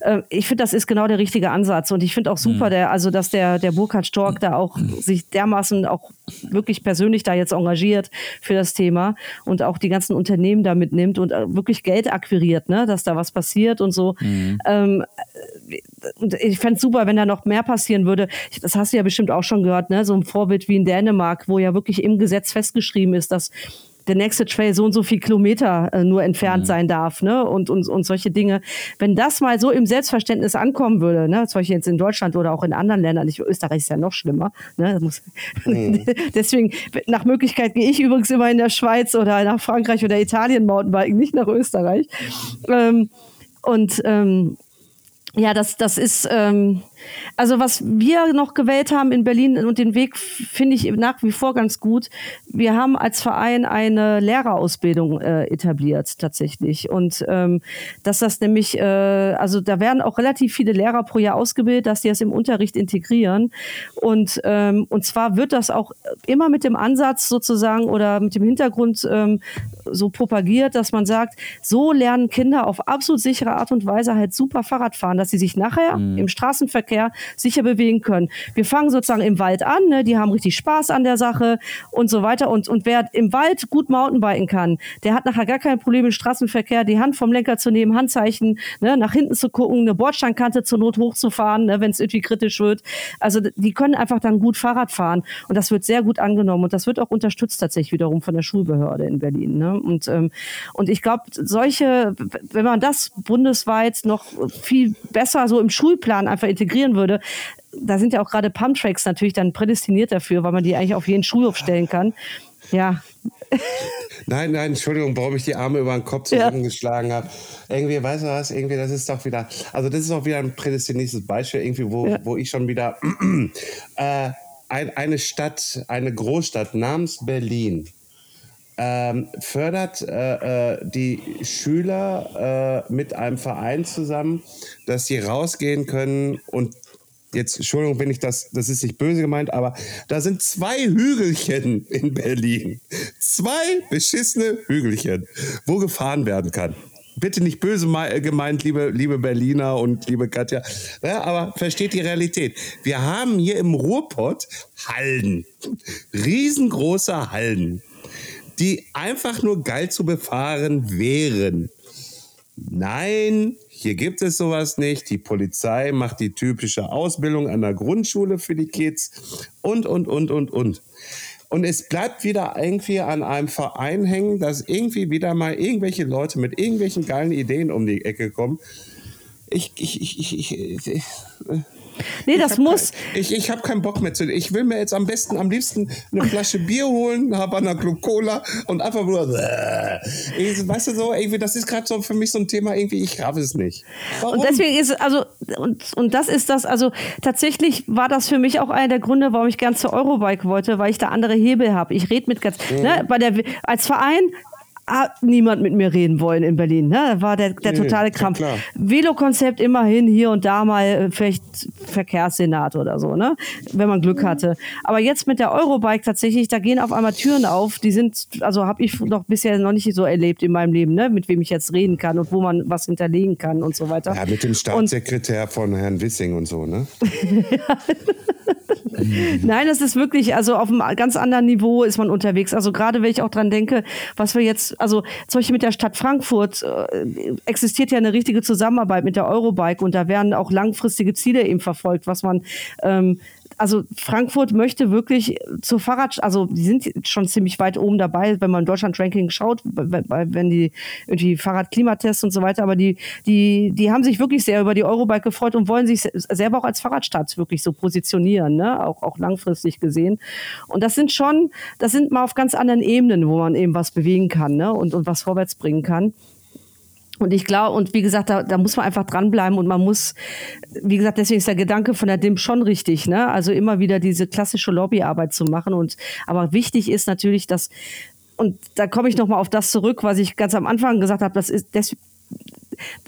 Speaker 5: Ähm, ich finde, das ist genau der richtige Ansatz. Und ich finde auch super, der, also dass der, der Burkhard Stork da auch sich dermaßen auch wirklich persönlich da jetzt engagiert für das Thema und auch die ganzen Unternehmen da mitnimmt und äh, wirklich Geld akquiriert, ne, dass da was passiert und so. Ähm, und ich fände es super, wenn da noch mehr passieren würde. Das hast du ja bestimmt auch schon gehört, ne? So ein Vorbild wie in Dänemark, wo ja wirklich im Gesetz festgeschrieben ist, dass der nächste Trail so und so viel Kilometer äh, nur entfernt sein darf, ne? Und, und, und solche Dinge. Wenn das mal so im Selbstverständnis ankommen würde, ne? Zum Beispiel jetzt in Deutschland oder auch in anderen Ländern, ich, Österreich ist ja noch schlimmer, ne? Muss, Deswegen, nach Möglichkeit gehe ich übrigens immer in der Schweiz oder nach Frankreich oder Italien Mountainbiken, nicht nach Österreich. Ähm, und ähm, ja, das, das ist, ähm, also was wir noch gewählt haben in Berlin und den Weg finde ich nach wie vor ganz gut. Wir haben als Verein eine Lehrerausbildung äh, etabliert tatsächlich. Und ähm, dass das nämlich, äh, also da werden auch relativ viele Lehrer pro Jahr ausgebildet, dass die das im Unterricht integrieren. Und ähm, und zwar wird das auch immer mit dem Ansatz sozusagen oder mit dem Hintergrund ähm, so propagiert, dass man sagt, so lernen Kinder auf absolut sichere Art und Weise halt super Fahrrad fahren, dass sie sich nachher im Straßenverkehr sicher bewegen können. Wir fangen sozusagen im Wald an, ne? die haben richtig Spaß an der Sache und so weiter. Und, und wer im Wald gut Mountainbiken kann, der hat nachher gar kein Problem im Straßenverkehr, die Hand vom Lenker zu nehmen, Handzeichen, ne? nach hinten zu gucken, eine Bordsteinkante zur Not hochzufahren, ne? wenn es irgendwie kritisch wird. Also die können einfach dann gut Fahrrad fahren und das wird sehr gut angenommen und das wird auch unterstützt tatsächlich wiederum von der Schulbehörde in Berlin. Ne? Und, ähm, und ich glaube, solche, wenn man das bundesweit noch viel besser so im Schulplan einfach integrieren würde, da sind ja auch gerade Pumptracks natürlich dann prädestiniert dafür, weil man die eigentlich auf jeden Schulhof stellen kann. Ja,
Speaker 3: Nein, nein, Entschuldigung, warum ich die Arme über den Kopf
Speaker 5: Ja.
Speaker 3: zusammengeschlagen habe. Irgendwie, weißt du was, irgendwie, das ist doch wieder, also das ist auch wieder ein prädestiniertes Beispiel, irgendwie, wo,
Speaker 5: Ja.
Speaker 3: wo ich schon wieder, äh, ein, eine Stadt, eine Großstadt namens Berlin, ähm, fördert äh, äh, die Schüler äh, mit einem Verein zusammen, dass sie rausgehen können und jetzt, Entschuldigung, wenn ich das, das ist nicht böse gemeint, aber da sind zwei Hügelchen in Berlin. Zwei beschissene Hügelchen, wo gefahren werden kann. Bitte nicht böse mei- gemeint, liebe, liebe Berliner und liebe Katja. Ja, aber versteht die Realität. Wir haben hier im Ruhrpott Hallen. Riesengroße Hallen, die einfach nur geil zu befahren wären. Nein, hier gibt es sowas nicht. Die Polizei macht die typische Ausbildung an der Grundschule für die Kids und, und, und, und, und. Und es bleibt wieder irgendwie an einem Verein hängen, dass irgendwie wieder mal irgendwelche Leute mit irgendwelchen geilen Ideen um die Ecke kommen. Ich, ich, ich, ich, ich, ich
Speaker 5: nee, das
Speaker 3: hab
Speaker 5: muss.
Speaker 3: Kein, ich ich habe keinen Bock mehr zu. Ich will mir jetzt am besten, am liebsten eine Flasche Bier holen, Havana Club Cola und einfach nur. Ich, weißt du so, irgendwie, das ist gerade so für mich so ein Thema, irgendwie, ich raff es nicht. Warum?
Speaker 5: Und deswegen ist also und, und das ist das also tatsächlich war das für mich auch einer der Gründe, warum ich gern zur Eurobike wollte, weil ich da andere Hebel habe. Ich rede mit ganz ne, bei der als Verein hat niemand mit mir reden wollen in Berlin. Ne? War der, der totale Krampf. Velo-Konzept immerhin hier und da mal äh, vielleicht Verkehrssenat oder so, ne? wenn man Glück hatte. Aber jetzt mit der Eurobike tatsächlich, da gehen auf einmal Türen auf, die sind, also habe ich noch bisher noch nicht so erlebt in meinem Leben, ne? mit wem ich jetzt reden kann und wo man was hinterlegen kann und so weiter.
Speaker 3: ja, mit dem
Speaker 5: Und-
Speaker 3: Staatssekretär von Herrn Wissing und so, ne?
Speaker 5: Nein, es ist wirklich, also auf einem ganz anderen Niveau ist man unterwegs. Also gerade wenn ich auch dran denke, was wir jetzt, also zum Beispiel mit der Stadt Frankfurt äh, existiert ja eine richtige Zusammenarbeit mit der Eurobike und da werden auch langfristige Ziele eben verfolgt, was man ähm, also Frankfurt möchte wirklich zur Fahrrad, also die sind schon ziemlich weit oben dabei, wenn man Deutschland-Ranking schaut, wenn die irgendwie Fahrradklimatests und so weiter, aber die, die, die haben sich wirklich sehr über die Eurobike gefreut und wollen sich se- selber auch als Fahrradstadt wirklich so positionieren, ne? auch, auch langfristig gesehen. Und das sind schon, das sind mal auf ganz anderen Ebenen, wo man eben was bewegen kann ne? und, und was vorwärts bringen kann. Und ich glaube, und wie gesagt, da, da muss man einfach dranbleiben und man muss, wie gesagt, deswegen ist der Gedanke von der DIM schon richtig, ne? Also immer wieder diese klassische Lobbyarbeit zu machen. Und aber wichtig ist natürlich, dass, und da komme ich nochmal auf das zurück, was ich ganz am Anfang gesagt habe, das ist des,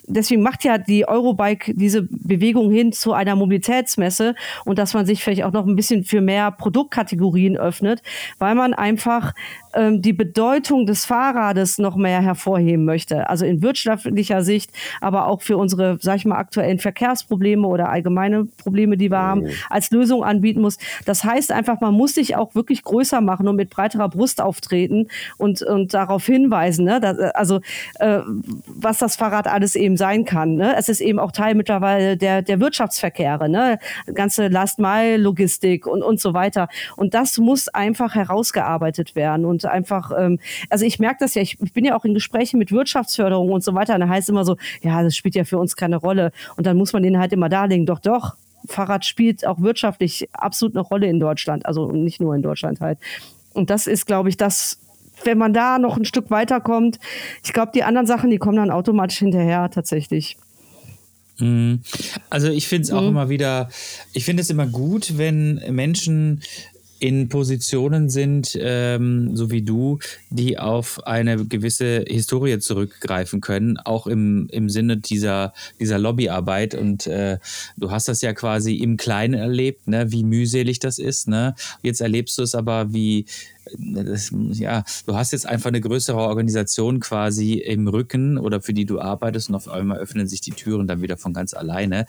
Speaker 5: deswegen macht ja die Eurobike diese Bewegung hin zu einer Mobilitätsmesse und dass man sich vielleicht auch noch ein bisschen für mehr Produktkategorien öffnet, weil man einfach ähm, die Bedeutung des Fahrrades noch mehr hervorheben möchte. Also in wirtschaftlicher Sicht, aber auch für unsere, sag ich mal, aktuellen Verkehrsprobleme oder allgemeine Probleme, die wir haben, mhm. als Lösung anbieten muss. Das heißt einfach, man muss sich auch wirklich größer machen und mit breiterer Brust auftreten und, und darauf hinweisen, ne? Das, also äh, was das Fahrrad alles eben sein kann. Ne? Es ist eben auch Teil mittlerweile der, der Wirtschaftsverkehre, ne? ganze Last-Mile-Logistik und, und so weiter. Und das muss einfach herausgearbeitet werden. Und einfach, ähm, also ich merke das ja, ich, bin ja auch in Gesprächen mit Wirtschaftsförderung und so weiter. Und da heißt immer so, ja, das spielt ja für uns keine Rolle. Und dann muss man denen halt immer darlegen, doch, doch, Fahrrad spielt auch wirtschaftlich absolut eine Rolle in Deutschland, also nicht nur in Deutschland halt. Und das ist, glaube ich, das, wenn man da noch ein Stück weiterkommt, ich glaube, die anderen Sachen, die kommen dann automatisch hinterher tatsächlich.
Speaker 4: Mhm. Also ich finde es auch mhm. immer wieder, ich finde es immer gut, wenn Menschen in Positionen sind, ähm, so wie du, die auf eine gewisse Historie zurückgreifen können, auch im, im Sinne dieser, dieser Lobbyarbeit. Und äh, du hast das ja quasi im Kleinen erlebt, ne, wie mühselig das ist. Ne? Jetzt erlebst du es aber, wie, das, ja, du hast jetzt einfach eine größere Organisation quasi im Rücken oder für die du arbeitest und auf einmal öffnen sich die Türen dann wieder von ganz alleine.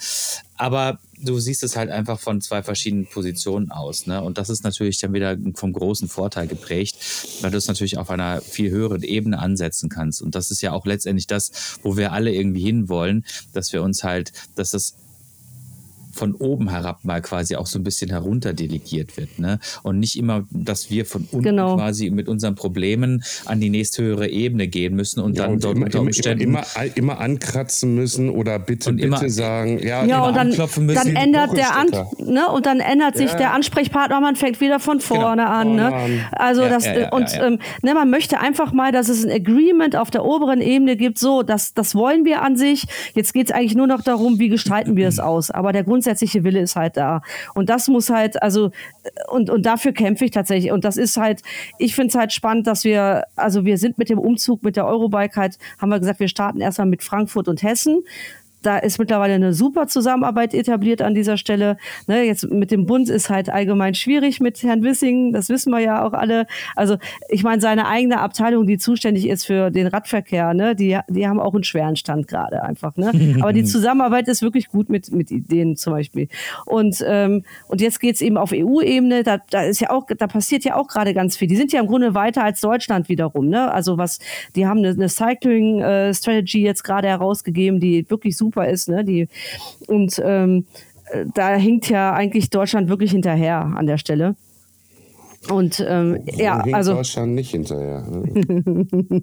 Speaker 4: Aber du siehst es halt einfach von zwei verschiedenen Positionen aus. Ne? Und das ist natürlich dann wieder vom großen Vorteil geprägt, weil du es natürlich auf einer viel höheren Ebene ansetzen kannst. Und das ist ja auch letztendlich das, wo wir alle irgendwie hinwollen, dass wir uns halt, dass das von oben herab mal quasi auch so ein bisschen herunter delegiert wird. Ne? Und nicht immer, dass wir von unten genau. quasi mit unseren Problemen an die nächsthöhere Ebene gehen müssen und ja, dann und dort
Speaker 3: immer, unter Umständen immer, immer, immer, ankratzen müssen oder bitte, bitte immer, sagen.
Speaker 5: Ja, ja und dann, dann ändert der An ne? und dann ändert sich ja. der Ansprechpartner, man fängt wieder von genau. vorne genau. an. Ne? Also ja, das und ähm, ne, man möchte einfach mal, dass es ein Agreement auf der oberen Ebene gibt, so, das, das wollen wir an sich. Jetzt geht es eigentlich nur noch darum, wie gestalten wir es aus. Aber der Grundsatz grundsätzliche Wille ist halt da. Und das muss halt, also, und, und dafür kämpfe ich tatsächlich. Und das ist halt, ich finde es halt spannend, dass wir, also wir sind mit dem Umzug mit der Eurobike halt, haben wir gesagt, wir starten erstmal mit Frankfurt und Hessen da ist mittlerweile eine super Zusammenarbeit etabliert an dieser Stelle. Ne, jetzt mit dem Bund ist halt allgemein schwierig mit Herrn Wissing, das wissen wir ja auch alle. Also ich meine, seine eigene Abteilung, die zuständig ist für den Radverkehr, ne, die, die haben auch einen schweren Stand gerade einfach. Ne? Aber die Zusammenarbeit ist wirklich gut mit, mit Ideen zum Beispiel. Und, ähm, und jetzt geht's eben auf EU-Ebene, da, da ist ja auch, da passiert ja auch gerade ganz viel. Die sind ja im Grunde weiter als Deutschland wiederum. Ne? Also was, die haben eine, eine Cycling-Strategy äh, jetzt gerade herausgegeben, die wirklich super super ist. Ne? Die, und ähm, da hinkt ja eigentlich Deutschland wirklich hinterher an der Stelle. Und ähm, ja, also
Speaker 3: Deutschland nicht hinterher. Ne?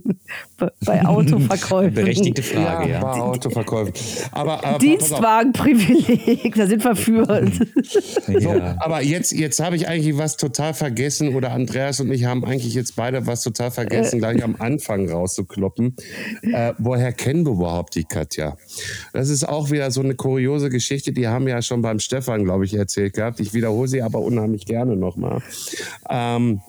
Speaker 5: bei Autoverkäufen.
Speaker 4: Berechtigte Frage, ja.
Speaker 3: ja. Bei Autoverkäufen.
Speaker 5: Aber, aber Dienstwagenprivileg, da sind wir für.
Speaker 3: so, aber jetzt, jetzt habe ich eigentlich was total vergessen oder Andreas und ich haben eigentlich jetzt beide was total vergessen, äh. gleich am Anfang rauszukloppen. Äh, woher kennen wir überhaupt die Katja? Das ist auch wieder so eine kuriose Geschichte, die haben wir ja schon beim Stefan, glaube ich, erzählt gehabt. Ich wiederhole sie aber unheimlich gerne nochmal. Ähm,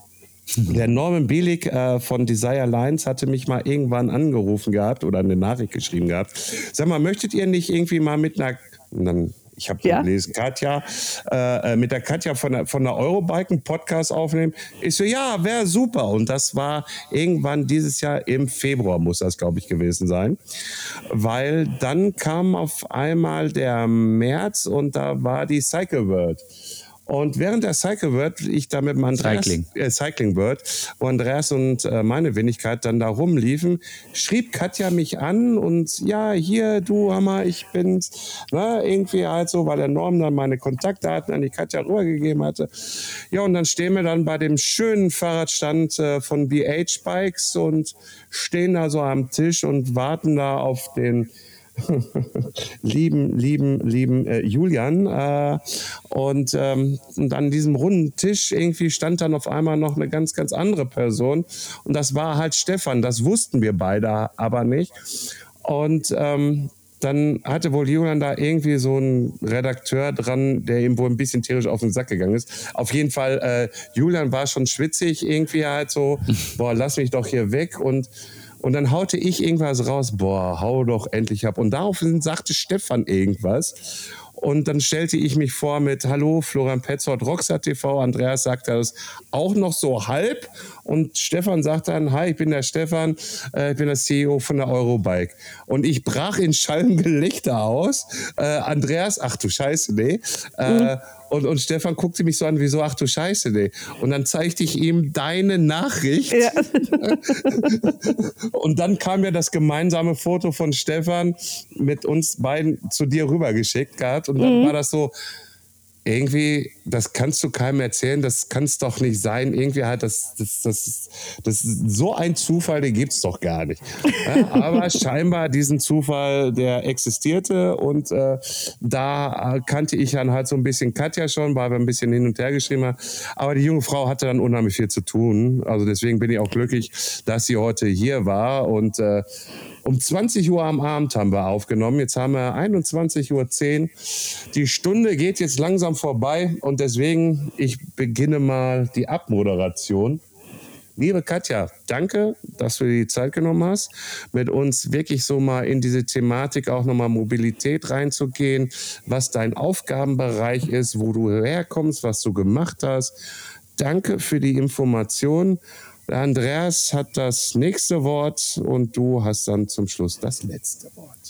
Speaker 3: der Norman Bielik äh, von Desire Lines hatte mich mal irgendwann angerufen gehabt oder eine Nachricht geschrieben gehabt. Sag mal, möchtet ihr nicht irgendwie mal mit einer, dann ich habe ja? gelesen, Katja, äh, äh, mit der Katja von der, von der Eurobike einen Podcast aufnehmen. Ich so, ja, wäre super. Und das war irgendwann dieses Jahr im Februar, muss das, glaube ich, gewesen sein. Weil dann kam auf einmal der März und da war die Cycle World. Und während der Cycle World, ich da mit Andreas,
Speaker 4: Cycling,
Speaker 3: äh, Cycling World, wo Andreas und äh, meine Wenigkeit dann da rumliefen, schrieb Katja mich an und ja, hier, du Hammer, ich bin's. Ne, irgendwie halt so, weil der Norm dann meine Kontaktdaten an die Katja rübergegeben hatte. Ja, und dann stehen wir dann bei dem schönen Fahrradstand äh, von BH Bikes und stehen da so am Tisch und warten da auf den lieben, lieben, lieben äh, Julian. Äh, und, ähm, und an diesem runden Tisch irgendwie stand dann auf einmal noch eine ganz, ganz andere Person. Und das war halt Stefan. Das wussten wir beide aber nicht. Und ähm, dann hatte wohl Julian da irgendwie so einen Redakteur dran, der ihm wohl ein bisschen tierisch auf den Sack gegangen ist. Auf jeden Fall, äh, Julian war schon schwitzig, irgendwie halt so, boah, lass mich doch hier weg und und dann haute ich irgendwas raus, boah, hau doch endlich ab. Und daraufhin sagte Stefan irgendwas. Und dann stellte ich mich vor mit Hallo, Florian Petzold, Rockstar TV. Andreas sagte das auch noch so halb. Und Stefan sagt dann, hi, ich bin der Stefan, äh, ich bin der CEO von der Eurobike. Und ich brach in schallem Gelächter aus. Äh, Andreas, ach du Scheiße, nee. Äh, mhm. Und, und Stefan guckte mich so an, wieso, ach du Scheiße, nee. Und dann zeigte ich ihm deine Nachricht. Ja. und dann kam ja das gemeinsame Foto von Stefan mit uns beiden zu dir rübergeschickt gehabt. Und dann mhm. war das so, irgendwie, das kannst du keinem erzählen, das kann es doch nicht sein. Irgendwie halt, das, das, das, das so ein Zufall, den gibt es doch gar nicht. Ja, aber scheinbar diesen Zufall, der existierte und äh, da kannte ich dann halt so ein bisschen Katja schon, weil wir ein bisschen hin und her geschrieben haben. Aber die junge Frau hatte dann unheimlich viel zu tun. Also deswegen bin ich auch glücklich, dass sie heute hier war und äh, um 20 Uhr am Abend haben wir aufgenommen. Jetzt haben wir 21.10 Uhr. Die Stunde geht jetzt langsam vorbei und deswegen, ich beginne mal die Abmoderation. Liebe Katja, danke, dass du dir die Zeit genommen hast, mit uns wirklich so mal in diese Thematik auch nochmal Mobilität reinzugehen, was dein Aufgabenbereich ist, wo du herkommst, was du gemacht hast. Danke für die Information. Andreas hat das nächste Wort und du hast dann zum Schluss das letzte Wort.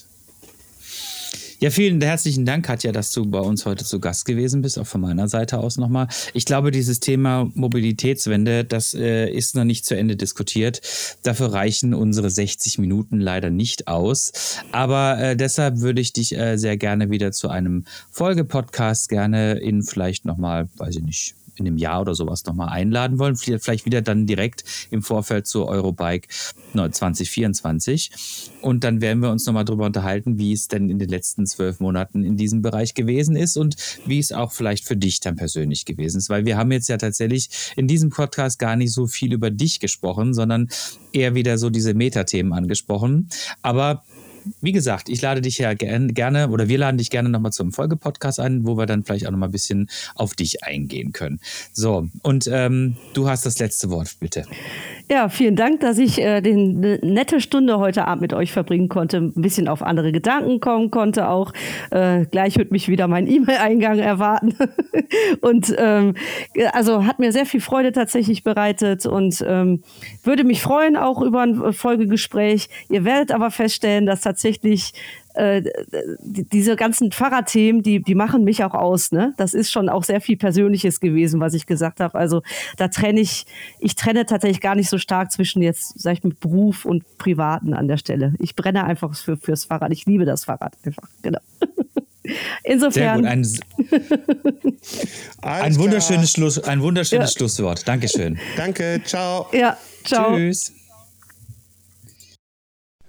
Speaker 4: Ja, vielen herzlichen Dank, Katja, dass du bei uns heute zu Gast gewesen bist, auch von meiner Seite aus nochmal. Ich glaube, dieses Thema Mobilitätswende, das äh, ist noch nicht zu Ende diskutiert. Dafür reichen unsere 60 Minuten leider nicht aus. Aber äh, deshalb würde ich dich äh, sehr gerne wieder zu einem Folgepodcast gerne in vielleicht nochmal, weiß ich nicht, in einem Jahr oder sowas nochmal einladen wollen. Vielleicht wieder dann direkt im Vorfeld zur Eurobike 2024. Und dann werden wir uns nochmal darüber unterhalten, wie es denn in den letzten zwölf Monaten in diesem Bereich gewesen ist und wie es auch vielleicht für dich dann persönlich gewesen ist. Weil wir haben jetzt ja tatsächlich in diesem Podcast gar nicht so viel über dich gesprochen, sondern eher wieder so diese Metathemen angesprochen. Aber wie gesagt, ich lade dich ja gerne oder wir laden dich gerne nochmal zum Folgepodcast ein, wo wir dann vielleicht auch nochmal ein bisschen auf dich eingehen können. So, und ähm, du hast das letzte Wort, bitte.
Speaker 5: Ja, vielen Dank, dass ich äh, eine nette Stunde heute Abend mit euch verbringen konnte, ein bisschen auf andere Gedanken kommen konnte auch. Äh, gleich wird mich wieder mein E-Mail-Eingang erwarten. und ähm, also hat mir sehr viel Freude tatsächlich bereitet und ähm, würde mich freuen auch über ein Folgegespräch. Ihr werdet aber feststellen, dass tatsächlich äh, diese ganzen Fahrradthemen, die, die machen mich auch aus. Ne? Das ist schon auch sehr viel Persönliches gewesen, was ich gesagt habe. Also da trenne ich, ich trenne tatsächlich gar nicht so stark zwischen jetzt, sag ich mal, Beruf und Privaten an der Stelle. Ich brenne einfach für, fürs Fahrrad. Ich liebe das Fahrrad einfach. Genau. Insofern.
Speaker 4: Sehr gut. Ein, ein wunderschönes, Schluss, ein wunderschönes ja. Schlusswort. Dankeschön.
Speaker 3: Danke. Ciao.
Speaker 5: Ja, ciao.
Speaker 4: Tschüss.